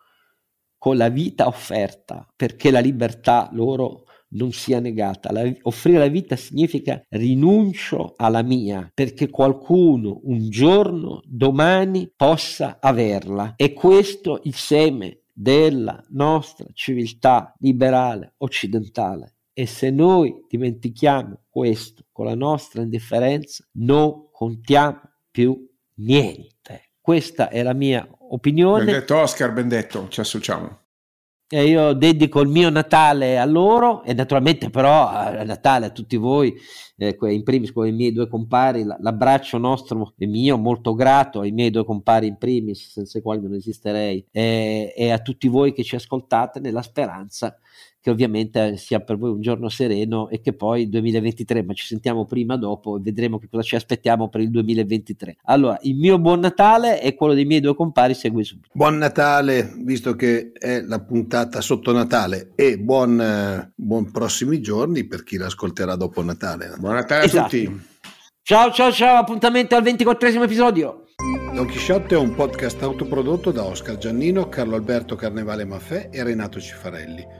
con la vita offerta, perché la libertà loro non sia negata. La, offrire la vita significa rinuncio alla mia perché qualcuno un giorno, domani, possa averla. E questo il seme della nostra civiltà liberale occidentale. E se noi dimentichiamo questo con la nostra indifferenza, non contiamo più niente. Questa è la mia opinione. Ben detto Oscar, ben detto, ci associamo. E io dedico il mio Natale a loro e naturalmente però a Natale a tutti voi, eh, in primis con i miei due compari, l'abbraccio nostro e mio, molto grato ai miei due compari in primis, senza i quali non esisterei, e, e a tutti voi che ci ascoltate nella speranza che ovviamente sia per voi un giorno sereno e che poi 2023, ma ci sentiamo prima dopo e vedremo che cosa ci aspettiamo per il 2023. Allora, il mio buon Natale e quello dei miei due compari segue subito. Buon Natale, visto che è la puntata sotto Natale e buon, eh, buon prossimi giorni per chi l'ascolterà dopo Natale. Buon Natale esatto. a tutti. Ciao ciao ciao, appuntamento al 24 episodio. Don Chisciotte è un podcast autoprodotto da Oscar Giannino, Carlo Alberto Carnevale Maffè e Renato Cifarelli